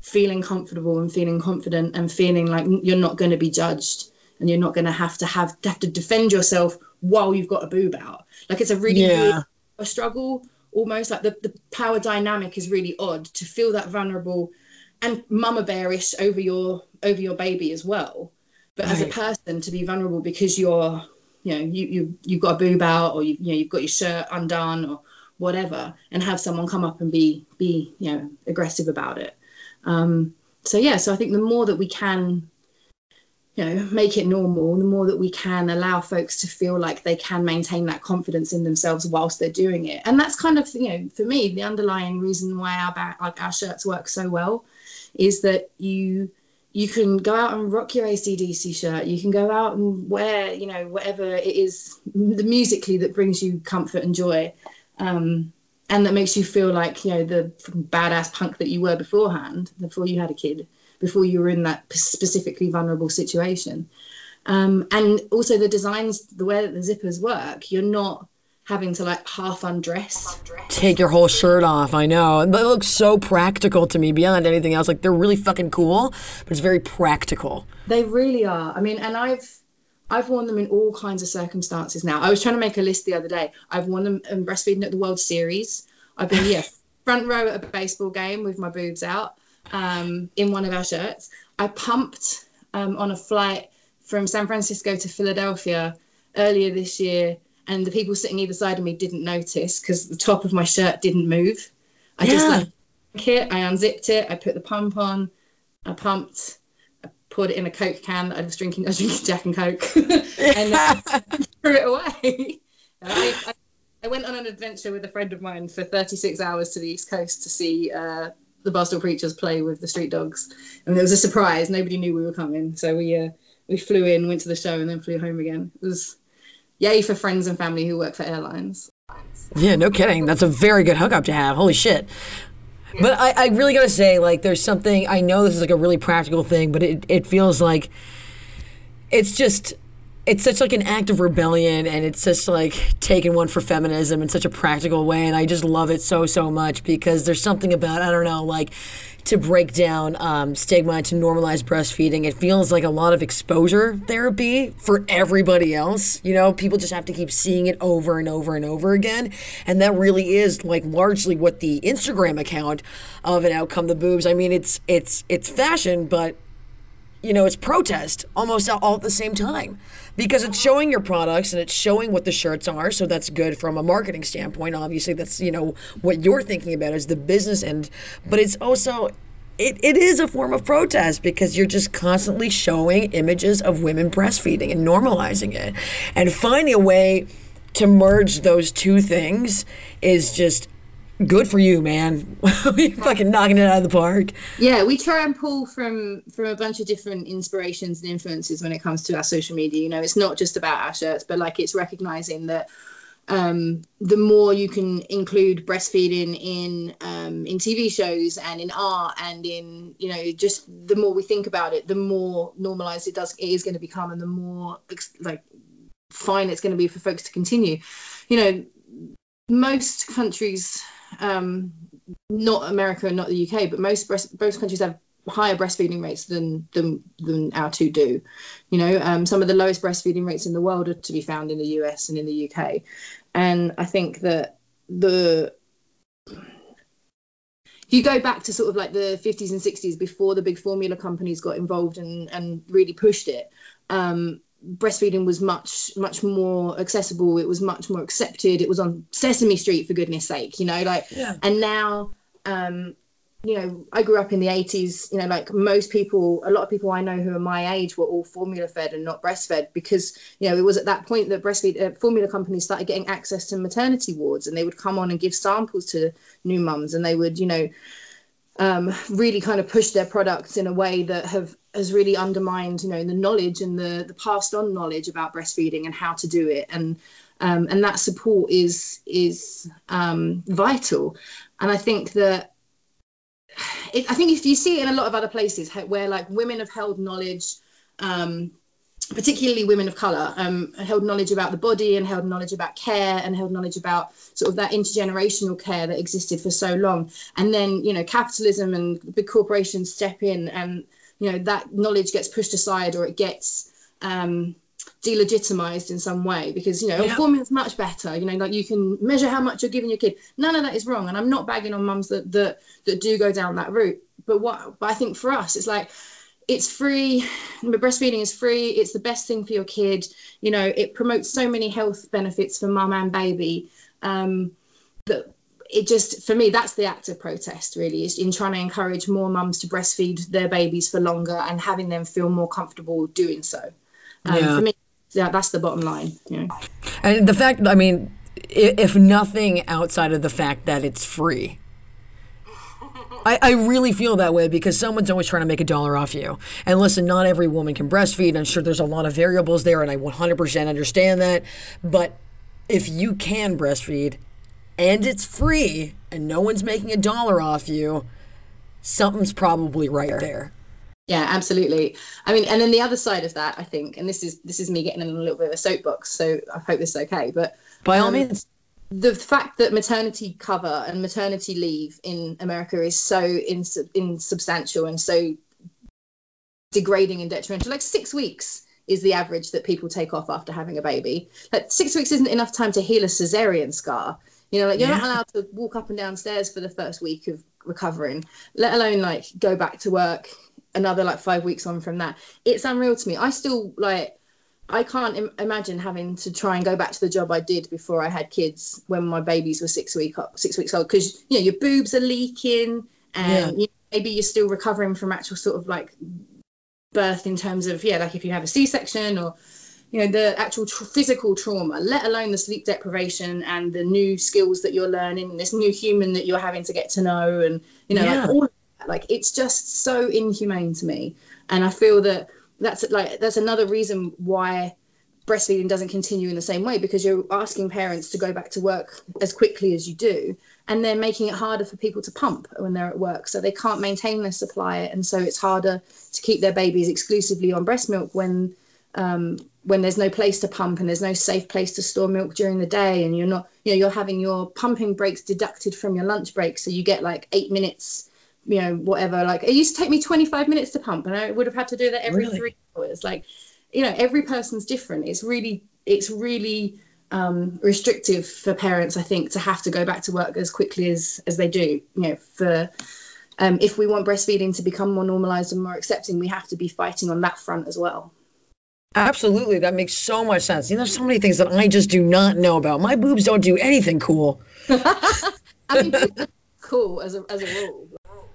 feeling comfortable and feeling confident and feeling like you're not going to be judged and you're not going to have to have have to defend yourself while you've got a boob out. Like it's a really yeah. a struggle almost like the, the power dynamic is really odd to feel that vulnerable and mama bearish over your over your baby as well. But right. as a person to be vulnerable because you're you know you you you've got a boob out or you you know you've got your shirt undone or whatever and have someone come up and be be you know aggressive about it. Um, so yeah, so I think the more that we can you know make it normal the more that we can allow folks to feel like they can maintain that confidence in themselves whilst they're doing it and that's kind of you know for me the underlying reason why our like our shirts work so well is that you you can go out and rock your acdc shirt you can go out and wear you know whatever it is the musically that brings you comfort and joy um, and that makes you feel like you know the badass punk that you were beforehand before you had a kid before you were in that specifically vulnerable situation. Um, and also the designs, the way that the zippers work, you're not having to like half undress. Take your whole shirt off. I know. But it looks so practical to me beyond anything else. Like they're really fucking cool, but it's very practical. They really are. I mean, and I've I've worn them in all kinds of circumstances now. I was trying to make a list the other day. I've worn them in breastfeeding at the World Series. I've been yeah, front row at a baseball game with my boobs out um, in one of our shirts. I pumped um, on a flight from San Francisco to Philadelphia earlier this year, and the people sitting either side of me didn't notice because the top of my shirt didn't move. I yeah. just like it, I unzipped it, I put the pump on, I pumped, I poured it in a Coke can that I was drinking. I was drinking Jack and Coke, and uh, threw it away. I, I, I, went on an adventure with a friend of mine for 36 hours to the East Coast to see uh, the Barstool Preachers play with the Street Dogs, and it was a surprise. Nobody knew we were coming, so we uh, we flew in, went to the show, and then flew home again. It was yay for friends and family who work for airlines. Yeah, no kidding. That's a very good hookup to have. Holy shit. But I, I really gotta say, like, there's something. I know this is like a really practical thing, but it, it feels like it's just it's such like an act of rebellion and it's just like taking one for feminism in such a practical way and i just love it so so much because there's something about i don't know like to break down um, stigma to normalize breastfeeding it feels like a lot of exposure therapy for everybody else you know? People just have to keep seeing it over and over and over again and that really is like largely what the instagram account of And Out Come the Boobs. I mean it's it's it's fashion but you know, it's protest almost all at the same time because it's showing your products and it's showing what the shirts are. So that's good from a marketing standpoint. Obviously, that's, you know, what you're thinking about is the business end, but it's also. It, it is a form of protest because you're just constantly showing images of women breastfeeding and normalizing it. And finding a way to merge those two things is just good for you, man. You're fucking knocking it out of the park. Yeah, we try and pull from from a bunch of different inspirations and influences when it comes to our social media. You know, it's not just about our shirts, but like it's recognizing that um, the more you can include breastfeeding in um, in TV shows and in art and in you know just the more we think about it, the more normalized it does it is going to become, and the more like fine it's going to be for folks to continue. You know, most countries um, not America and not the UK, but most breast, most countries have higher breastfeeding rates than than than our two do. You know, um, some of the lowest breastfeeding rates in the world are to be found in the US and in the UK, and I think that the if you go back to sort of like the 50s and 60s before the big formula companies got involved and and really pushed it um, breastfeeding was much much more accessible it was much more accepted it was on sesame street for goodness sake you know like yeah. and now um you know i grew up in the 80s you know like most people a lot of people i know who are my age were all formula fed and not breastfed because you know it was at that point that breastfeed uh, formula companies started getting access to maternity wards and they would come on and give samples to new mums and they would you know um, really kind of push their products in a way that have has really undermined you know the knowledge and the the passed on knowledge about breastfeeding and how to do it. And um, and that support is is um, vital. And i think that it, i think if you see it in a lot of other places where like women have held knowledge um, particularly women of color um, held knowledge about the body and held knowledge about care and held knowledge about sort of that intergenerational care that existed for so long. And then you know capitalism and big corporations step in and you know that knowledge gets pushed aside or it gets um, delegitimized in some way because you know yeah. formula is much better you know like you can measure how much you're giving your kid none of that is wrong and i'm not bagging on mums that that that do go down that route but what but i think for us it's like it's free breastfeeding is free it's the best thing for your kid you know it promotes so many health benefits for mum and baby um, that it just for me that's the act of protest really is in trying to encourage more mums to breastfeed their babies for longer and having them feel more comfortable doing so um, yeah. for me yeah, that's the bottom line you know? and the fact i mean if nothing outside of the fact that it's free I, I really feel that way because someone's always trying to make a dollar off you. And listen, not every woman can breastfeed. I'm sure there's a lot of variables there, and I 100% understand that. But if you can breastfeed, and it's free and no one's making a dollar off you, something's probably right there. Yeah, absolutely. I mean, and then the other side of that, I think, and this is this is me getting in a little bit of a soapbox, so I hope this is okay. But by all um, means, the fact that maternity cover and maternity leave in America is so ins- insubstantial and so degrading and detrimental, like six weeks is the average that people take off after having a baby. Like six weeks isn't enough time to heal a cesarean scar. You know, like you're yeah. not allowed to walk up and down stairs for the first week of recovering, let alone like go back to work another like five weeks on from that. It's unreal to me. I still like I can't Im- imagine having to try and go back to the job I did before I had kids when my babies were six week up, six weeks old because you know your boobs are leaking and yeah. you maybe you're still recovering from actual sort of like birth in terms of yeah like if you have a C-section or you know the actual tr- physical trauma let alone the sleep deprivation and the new skills that you're learning this new human that you're having to get to know and you know yeah. like all like it's just so inhumane to me. And i feel that that's like that's another reason why breastfeeding doesn't continue in the same way because you're asking parents to go back to work as quickly as you do and they're making it harder for people to pump when they're at work. So they can't maintain their supply and so it's harder to keep their babies exclusively on breast milk when um, when there's no place to pump and there's no safe place to store milk during the day and you're not you know you're having your pumping breaks deducted from your lunch break. So you get like eight minutes you know whatever like it used to take me 25 minutes to pump and i would have had to do that every Really? three hours. Like you know every person's different. It's really it's really um, restrictive for parents i think to have to go back to work as quickly as as they do you know for um, if we want breastfeeding to become more normalized and more accepting we have to be fighting on that front as well Absolutely, that makes so much sense. You know, so many things that I just do not know about. My boobs don't do anything cool. i mean cool as a, as a rule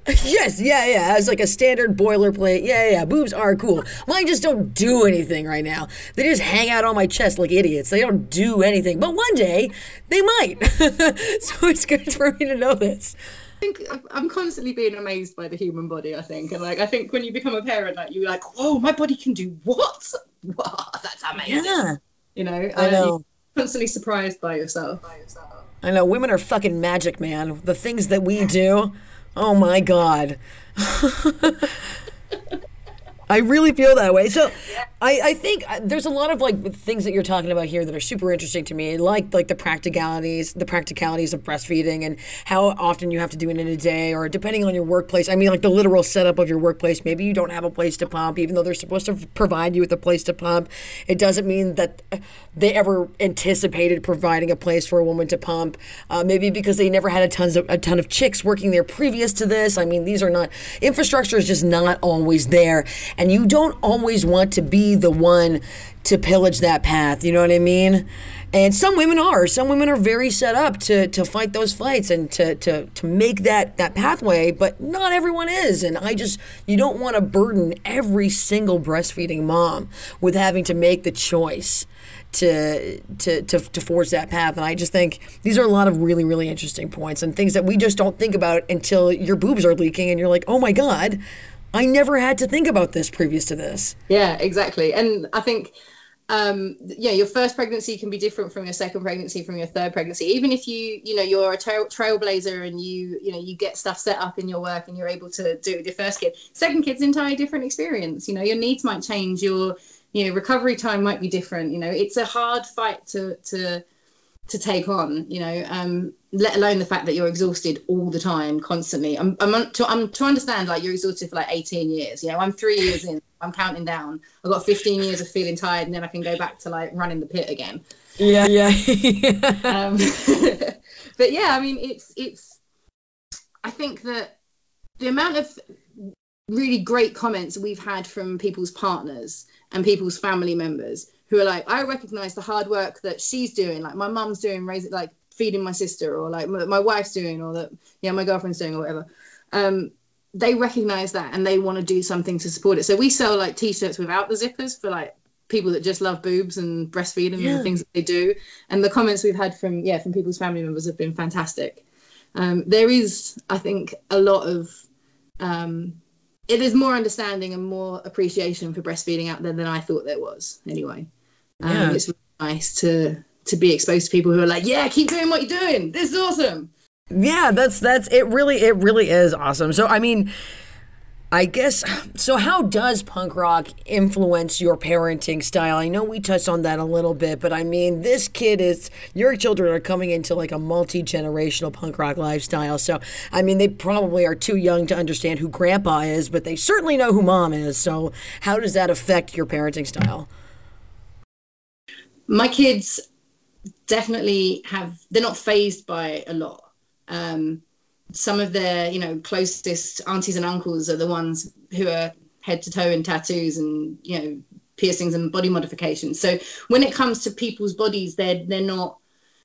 yes, yeah, yeah. As like a standard boilerplate. Yeah, yeah, yeah. Boobs are cool. Mine just don't do anything right now. They just hang out on my chest like idiots. They don't do anything. But one day they might. so it's good for me to know this. I think I'm constantly being amazed by the human body. I think, and like I think when you become a parent, like you're like, "Whoa, my body can do what? Wow, that's amazing!" Yeah. You know, I know. Constantly surprised by yourself. I know women are fucking magic, man. The things that we do. Oh my god. I really feel that way. So, I, I think uh, there's a lot of like things that you're talking about here that are super interesting to me, like like the practicalities, the practicalities of breastfeeding, and how often you have to do it in a day, or depending on your workplace. I mean, like the literal setup of your workplace. Maybe you don't have a place to pump, even though they're supposed to provide you with a place to pump. It doesn't mean that uh, they ever anticipated providing a place for a woman to pump. Uh, maybe because they never had a tons of a ton of chicks working there previous to this. I mean, these are not infrastructure is just not always there, and you don't always want to be the one to pillage that path. You know what I mean? And some women are. Some women are very set up to, to fight those fights and to, to, to make that, that pathway, but not everyone is. And I just, you don't want to burden every single breastfeeding mom with having to make the choice to, to, to, to forge that path. And I just think these are a lot of really, really interesting points and things that we just don't think about until your boobs are leaking and you're like, oh my God, I never had to think about this previous to this. Yeah, exactly. And I think, um, yeah, your first pregnancy can be different from your second pregnancy, from your third pregnancy. Even if you, you know, you're a trail, trailblazer and you, you know, you get stuff set up in your work and you're able to do it with your first kid. Second kid's entirely different experience. You know, your needs might change. Your, you know, recovery time might be different. You know, it's a hard fight to to to take on. You know, um, let alone the fact that you're exhausted all the time, constantly. I'm I'm to, I'm to understand like you're exhausted for like 18 years. You know, I'm three years in. I'm counting down. I've got 15 years of feeling tired, and then I can go back to like running the pit again. Yeah. Yeah. Um, but yeah, I mean, it's it's. I think that the amount of really great comments we've had from people's partners and people's family members who are like, I recognize the hard work that she's doing, like my mum's doing, raising like feeding my sister, or like my, my wife's doing, or that yeah, my girlfriend's doing, or whatever. Um, they recognize that and they want to do something to support it. So we sell like t-shirts without the zippers for like people that just love boobs and breastfeeding Yeah. and the things that they do. And the comments we've had from yeah from people's family members have been fantastic. Um, there is, I think, a lot of um, it is more understanding and more appreciation for breastfeeding out there than I thought there was. Anyway, um, Yeah. it's really nice to to be exposed to people who are like, yeah, keep doing what you're doing. This is awesome. Yeah, that's that's it really it really is awesome. So I mean I guess so how does punk rock influence your parenting style? I know we touched on that a little bit, but I mean this kid is your children are coming into like a multi-generational punk rock lifestyle. So I mean they probably are too young to understand who grandpa is, but they certainly know who mom is. So how does that affect your parenting style? my kids definitely have they're not phased by a lot um some of their you know closest aunties and uncles are the ones who are head to toe in tattoos and you know piercings and body modifications. So when it comes to people's bodies they're they're not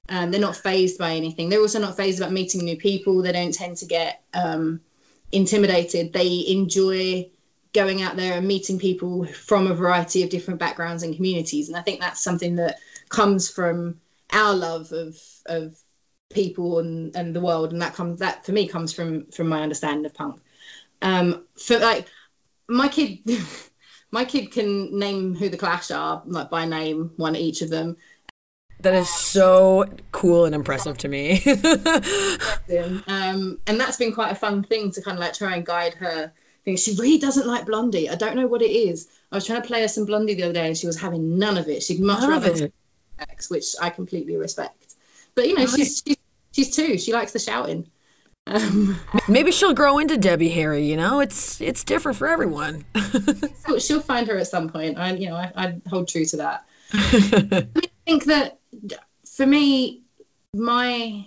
um, they're not phased by anything. They're also not phased about meeting new people. They don't tend to get um, intimidated. They enjoy going out there and meeting people from a variety of different backgrounds and communities. And i think that's something that comes from our love of of people and, and the world and that comes that for me comes from from my understanding of punk um for like my kid my kid can name who the clash are like by name one each of them That is so cool and impressive to me. um, and that's been quite a fun thing to kind of like try and guide her she really doesn't like Blondie. I don't know what it is. I was trying to play her some Blondie the other day, and she was having none of it. She'd much rather it. Which I completely respect. But you know, she's, she's she's two. She likes the shouting. Um, Maybe she'll grow into Debbie Harry. You know, it's it's different for everyone. so she'll find her at some point. I you know I, I hold true to that. I think that for me, my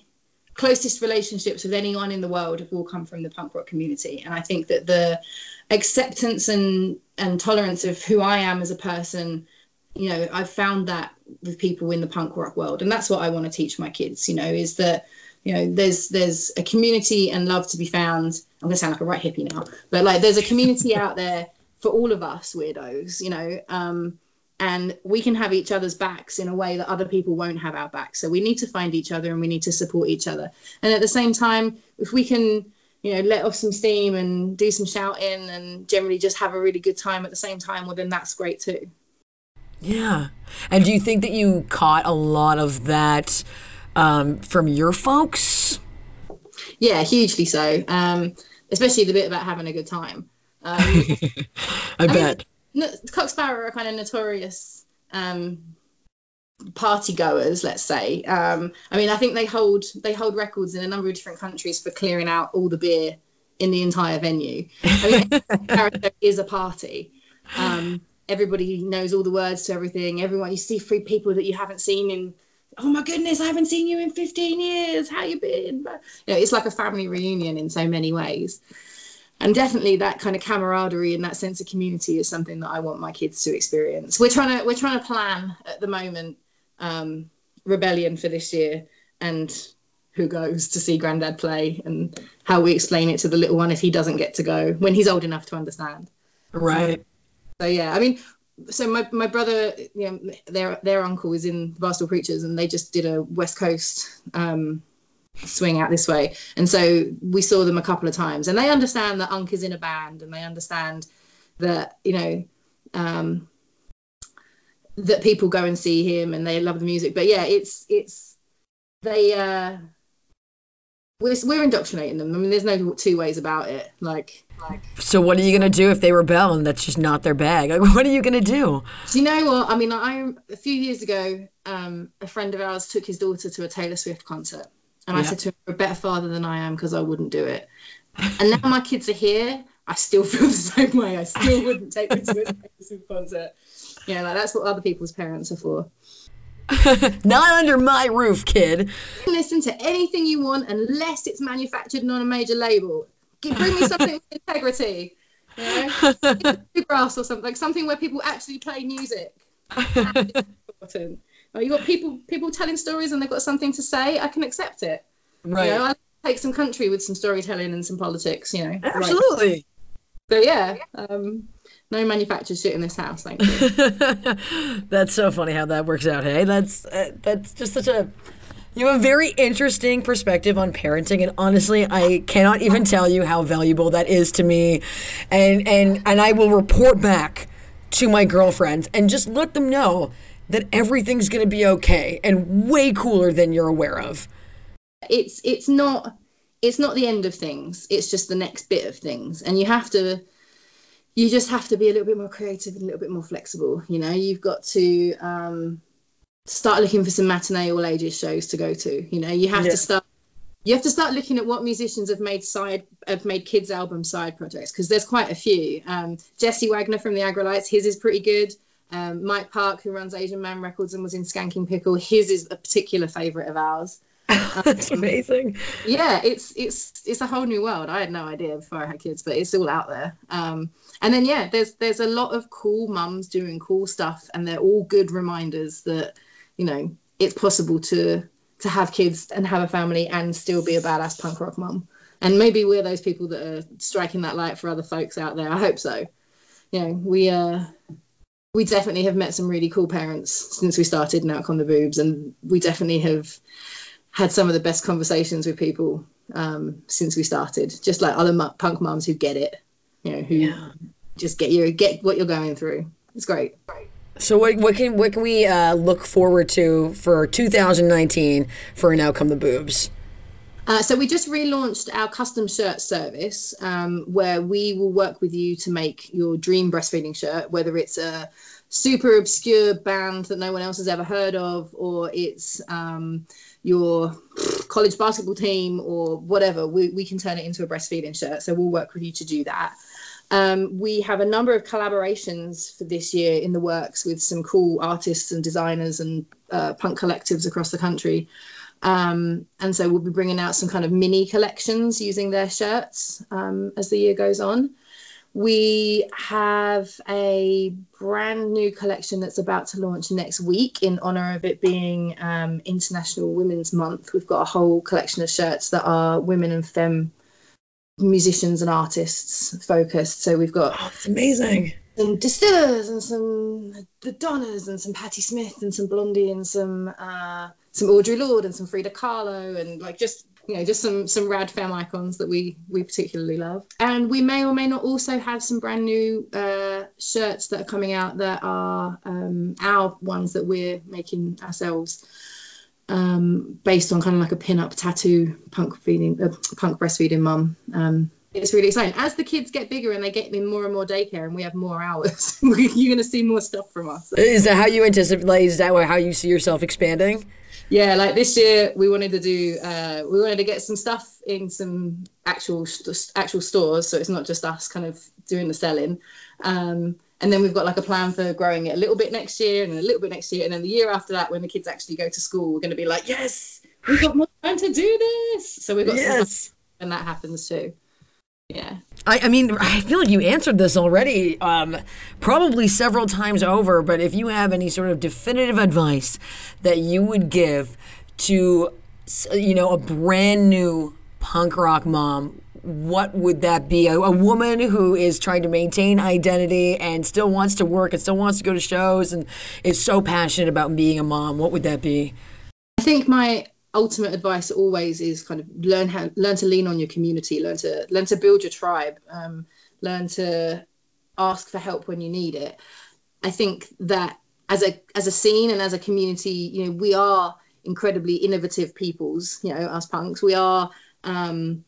closest relationships with anyone in the world have all come from the punk rock community, and I think that the acceptance and and tolerance of who I am as a person, you know, I've found that with people in the punk rock world, and that's what I want to teach my kids. You know, is that you know there's there's a community and love to be found. I'm gonna sound like a right hippie now, but like there's a community out there for all of us weirdos. You know. Um, and we can have each other's backs in a way that other people won't have our backs. So we need to find each other and we need to support each other. And at the same time, if we can, you know, let off some steam and do some shouting and generally just have a really good time at the same time, well, then that's great too. Yeah. And do you think that you caught a lot of that um, from your folks? Yeah, hugely so. Um, especially the bit about having a good time. Um, I, mean- bet. no, Cock Sparrer are kind of notorious um, party goers, let's say. Um, I mean, I think they hold they hold records in a number of different countries for clearing out all the beer in the entire venue. I mean, is a party. Um, everybody knows all the words to everything. Everyone, you see three people that you haven't seen in. Oh my goodness, I haven't seen you in 15 years. How you been? You know, it's like a family reunion in so many ways and definitely that kind of camaraderie and that sense of community is something that I want my kids to experience. We're trying to we're trying to plan at the moment um, rebellion for this year and who goes to see Grandad play and how we explain it to the little one if he doesn't get to go when he's old enough to understand. Right. So yeah, I mean, so my, my brother, you know, their their uncle is in Barstool Preachers, and they just did a West Coast um, swing out this way, and so we saw them a couple of times, and they understand that Unc is in a band, and they understand that you know um, that people go and see him, and they love the music. But yeah, it's it's they uh, we're we're indoctrinating them. I mean, there's no two ways about it. Like like. So what are you gonna do if they rebel and that's just not their bag? Like, what are you gonna do? Do you know what? I mean, I a few years ago, um, a friend of ours took his daughter to a Taylor Swift concert, and I said to him, "You're a better father than I am because I wouldn't do it." And now my kids are here. I still feel the same way. I still wouldn't take them to a Taylor Swift concert. Yeah, like that's what other people's parents are for. Not under my roof, kid. You can listen to anything you want unless it's manufactured and on a major label. Bring me something with integrity. You know, grass or something like something where people actually play music. Important. You got people people telling stories and they've got something to say. I can accept it. Right. You know, I take some country with some storytelling and some politics. You know, Right. Absolutely. So yeah, um, no manufactured shit in this house. Thank you. That's so funny how that works out. Hey, that's uh, that's just such a you have a very interesting perspective on parenting, and honestly, I cannot even tell you how valuable that is to me. And and and I will report back to my girlfriends and just let them know that everything's gonna be okay and way cooler than you're aware of. it's it's not it's not the end of things it's just the next bit of things and you have to you just have to be a little bit more creative and a little bit more flexible you know? You've got to um start looking for some matinee all ages shows to go to you know? You have Yeah. to start you have to start looking at what musicians have made side have made kids album side projects because there's quite a few. Um jesse wagner from the Aggrolites his is pretty good. Um, mike park who runs asian man records and was in Skankin' Pickle his is a particular favorite of ours. That's amazing. yeah it's it's it's a whole new world. I had no idea before i had kids but it's all out there. Um and then yeah there's there's a lot of cool mums doing cool stuff and they're all good reminders that you know it's possible to to have kids and have a family and still be a badass punk rock mum. And maybe we're those people that are striking that light for other folks out there. I hope so. You know we uh we definitely have met some really cool parents since we started now on the boobs and we definitely have had some of the best conversations with people um, since we started. Just like other punk moms who get it, you know, who just get you get what you're going through. It's great. So what what can what can we uh, look forward to for 2019 for And Out Come the Boobs? Uh, so we just relaunched our custom shirt service, um, where we will work with you to make your dream breastfeeding shirt, whether it's a super obscure band that no one else has ever heard of, or it's um, your college basketball team, or whatever. We, we can turn it into a breastfeeding shirt. So we'll work with you to do that. Um, we have a number of collaborations for this year in the works with some cool artists and designers and uh, punk collectives across the country. Um, and so we'll be bringing out some kind of mini collections using their shirts um, as the year goes on. We have a brand new collection that's about to launch next week in honor of it being um, International Women's Month. We've got a whole collection of shirts that are women and femme musicians and artists focused. So we've got oh, it's amazing some distillers and some the Donnas and some Patti Smith and some Blondie and some uh, some Audre Lorde and some Frida Kahlo and like just you know just some some rad femme icons that we we particularly love. And we may or may not also have some brand new uh, shirts that are coming out that are um, our ones that we're making ourselves. Um, based on kind of like a pin-up tattoo punk feeding uh, punk breastfeeding mum um, it's really exciting. As the kids get bigger and they get in more and more daycare and we have more hours, you're going to see more stuff from us. Is that how you anticipate? Like, is that how you see yourself expanding? Yeah, like this year we wanted to do, uh, we wanted to get some stuff in some actual actual stores, so it's not just us kind of doing the selling. Um, and then we've got like a plan for growing it a little bit next year and a little bit next year, and then the year after that, when the kids actually go to school, we're going to be like, yes, we've got more time to do this. So we've got yes. and that happens too yeah. I, I mean, I feel like you answered this already, um, probably several times over. But if you have any sort of definitive advice that you would give to, you know, a brand new punk rock mom, what would that be? A, a, woman who is trying to maintain identity and still wants to work and still wants to go to shows and is so passionate about being a mom. What would that be? I think my ultimate advice always is kind of learn how learn to lean on your community learn to learn to build your tribe um, learn to ask for help when you need it. I think that as a as a scene and as a community you know we are incredibly innovative peoples you know us punks. We are um,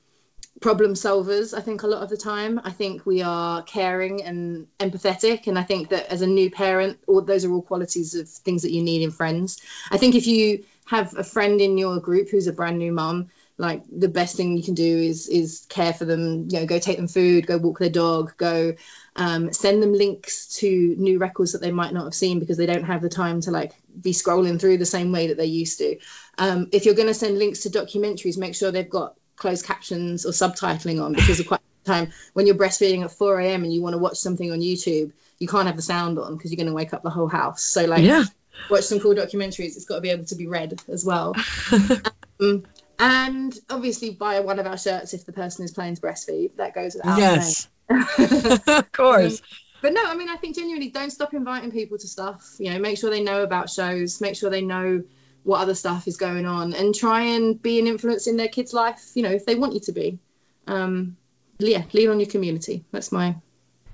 problem solvers i think a lot of the time. I think we are caring and empathetic and i think that as a new parent all those are all qualities of things that you need in friends. I think if you have a friend in your group who's a brand new mom like the best thing you can do is is care for them you know go take them food go walk their dog go um, send them links to new records that they might not have seen because they don't have the time to like be scrolling through the same way that they used to. Um, if you're going to send links to documentaries make sure they've got closed captions or subtitling on because of quite time when you're breastfeeding at 4 a.m and you want to watch something on youtube you can't have the sound on because you're going to wake up the whole house. So like yeah watch some cool documentaries. It's got to be able to be read as well. um, and obviously buy one of our shirts if the person is planning to breastfeed. That goes without yes. of course. Um, but no, I mean, I think genuinely don't stop inviting people to stuff. You know, make sure they know about shows, make sure they know what other stuff is going on, and try and be an influence in their kids' life. You know, if they want you to be. Um, yeah, lean on your community. That's my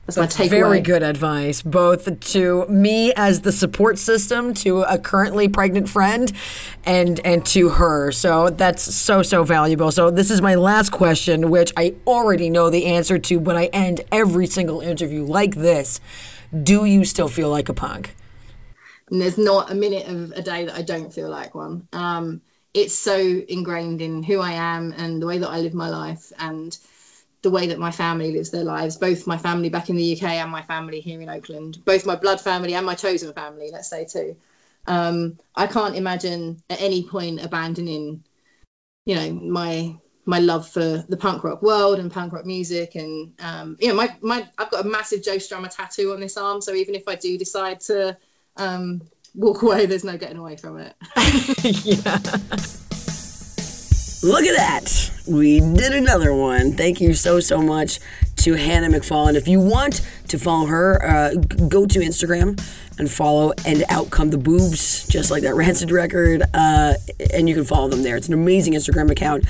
that's, That's my Very good advice, both to me as the support system, to a currently pregnant friend, and and to her. So that's so so valuable. So this is my last question, which I already know the answer to, but I end every single interview like this. Do you still feel like a punk? And there's not a minute of a day that I don't feel like one. Um, it's so ingrained in who I am and the way that I live my life and the way that my family lives their lives, both my family back in the UK and my family here in Oakland, both my blood family and my chosen family, let's say too. Um, I can't imagine at any point abandoning, you know, my my love for the punk rock world and punk rock music and um, you know my my I've got a massive Joe Strummer tattoo on this arm, so even if I do decide to um, walk away, there's no getting away from it. yeah. Look at that. We did another one. Thank you so, so much to Hannah McFaull. And if you want to follow her, uh, go to Instagram, and follow And Out Come the Boobs, just like that Rancid record. Uh, and you can follow them there. It's an amazing Instagram account.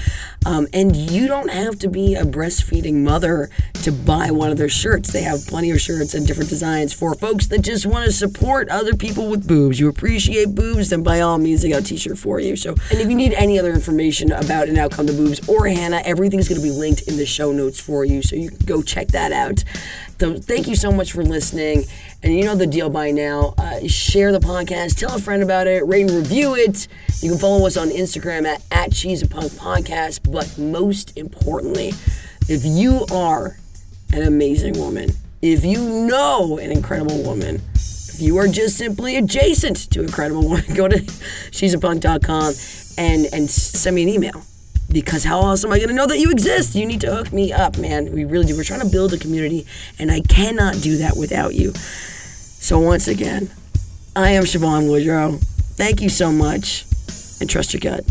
Um, and you don't have to be a breastfeeding mother to buy one of their shirts. They have plenty of shirts and different designs for folks that just want to support other people with boobs. You appreciate boobs, then by all means, they got a t-shirt for you. So, and if you need any other information about And Out Come the Boobs or Hannah, everything's going to be linked in the show notes for you. So you can go check that out. So thank you so much for listening. And you know the deal by now. Uh, share the podcast, tell a friend about it, rate and review it. You can follow us on Instagram at, at Punk Podcast. But most importantly, if you are an amazing woman, if you know an incredible woman, if you are just simply adjacent to incredible woman, go to she'sapunk.com and, and send me an email because how else am I to know that you exist? You need to hook me up, man. We really do. We're trying to build a community, and I cannot do that without you. So, once again, I am Siobhan Woodrow. Thank you so much, and trust your gut.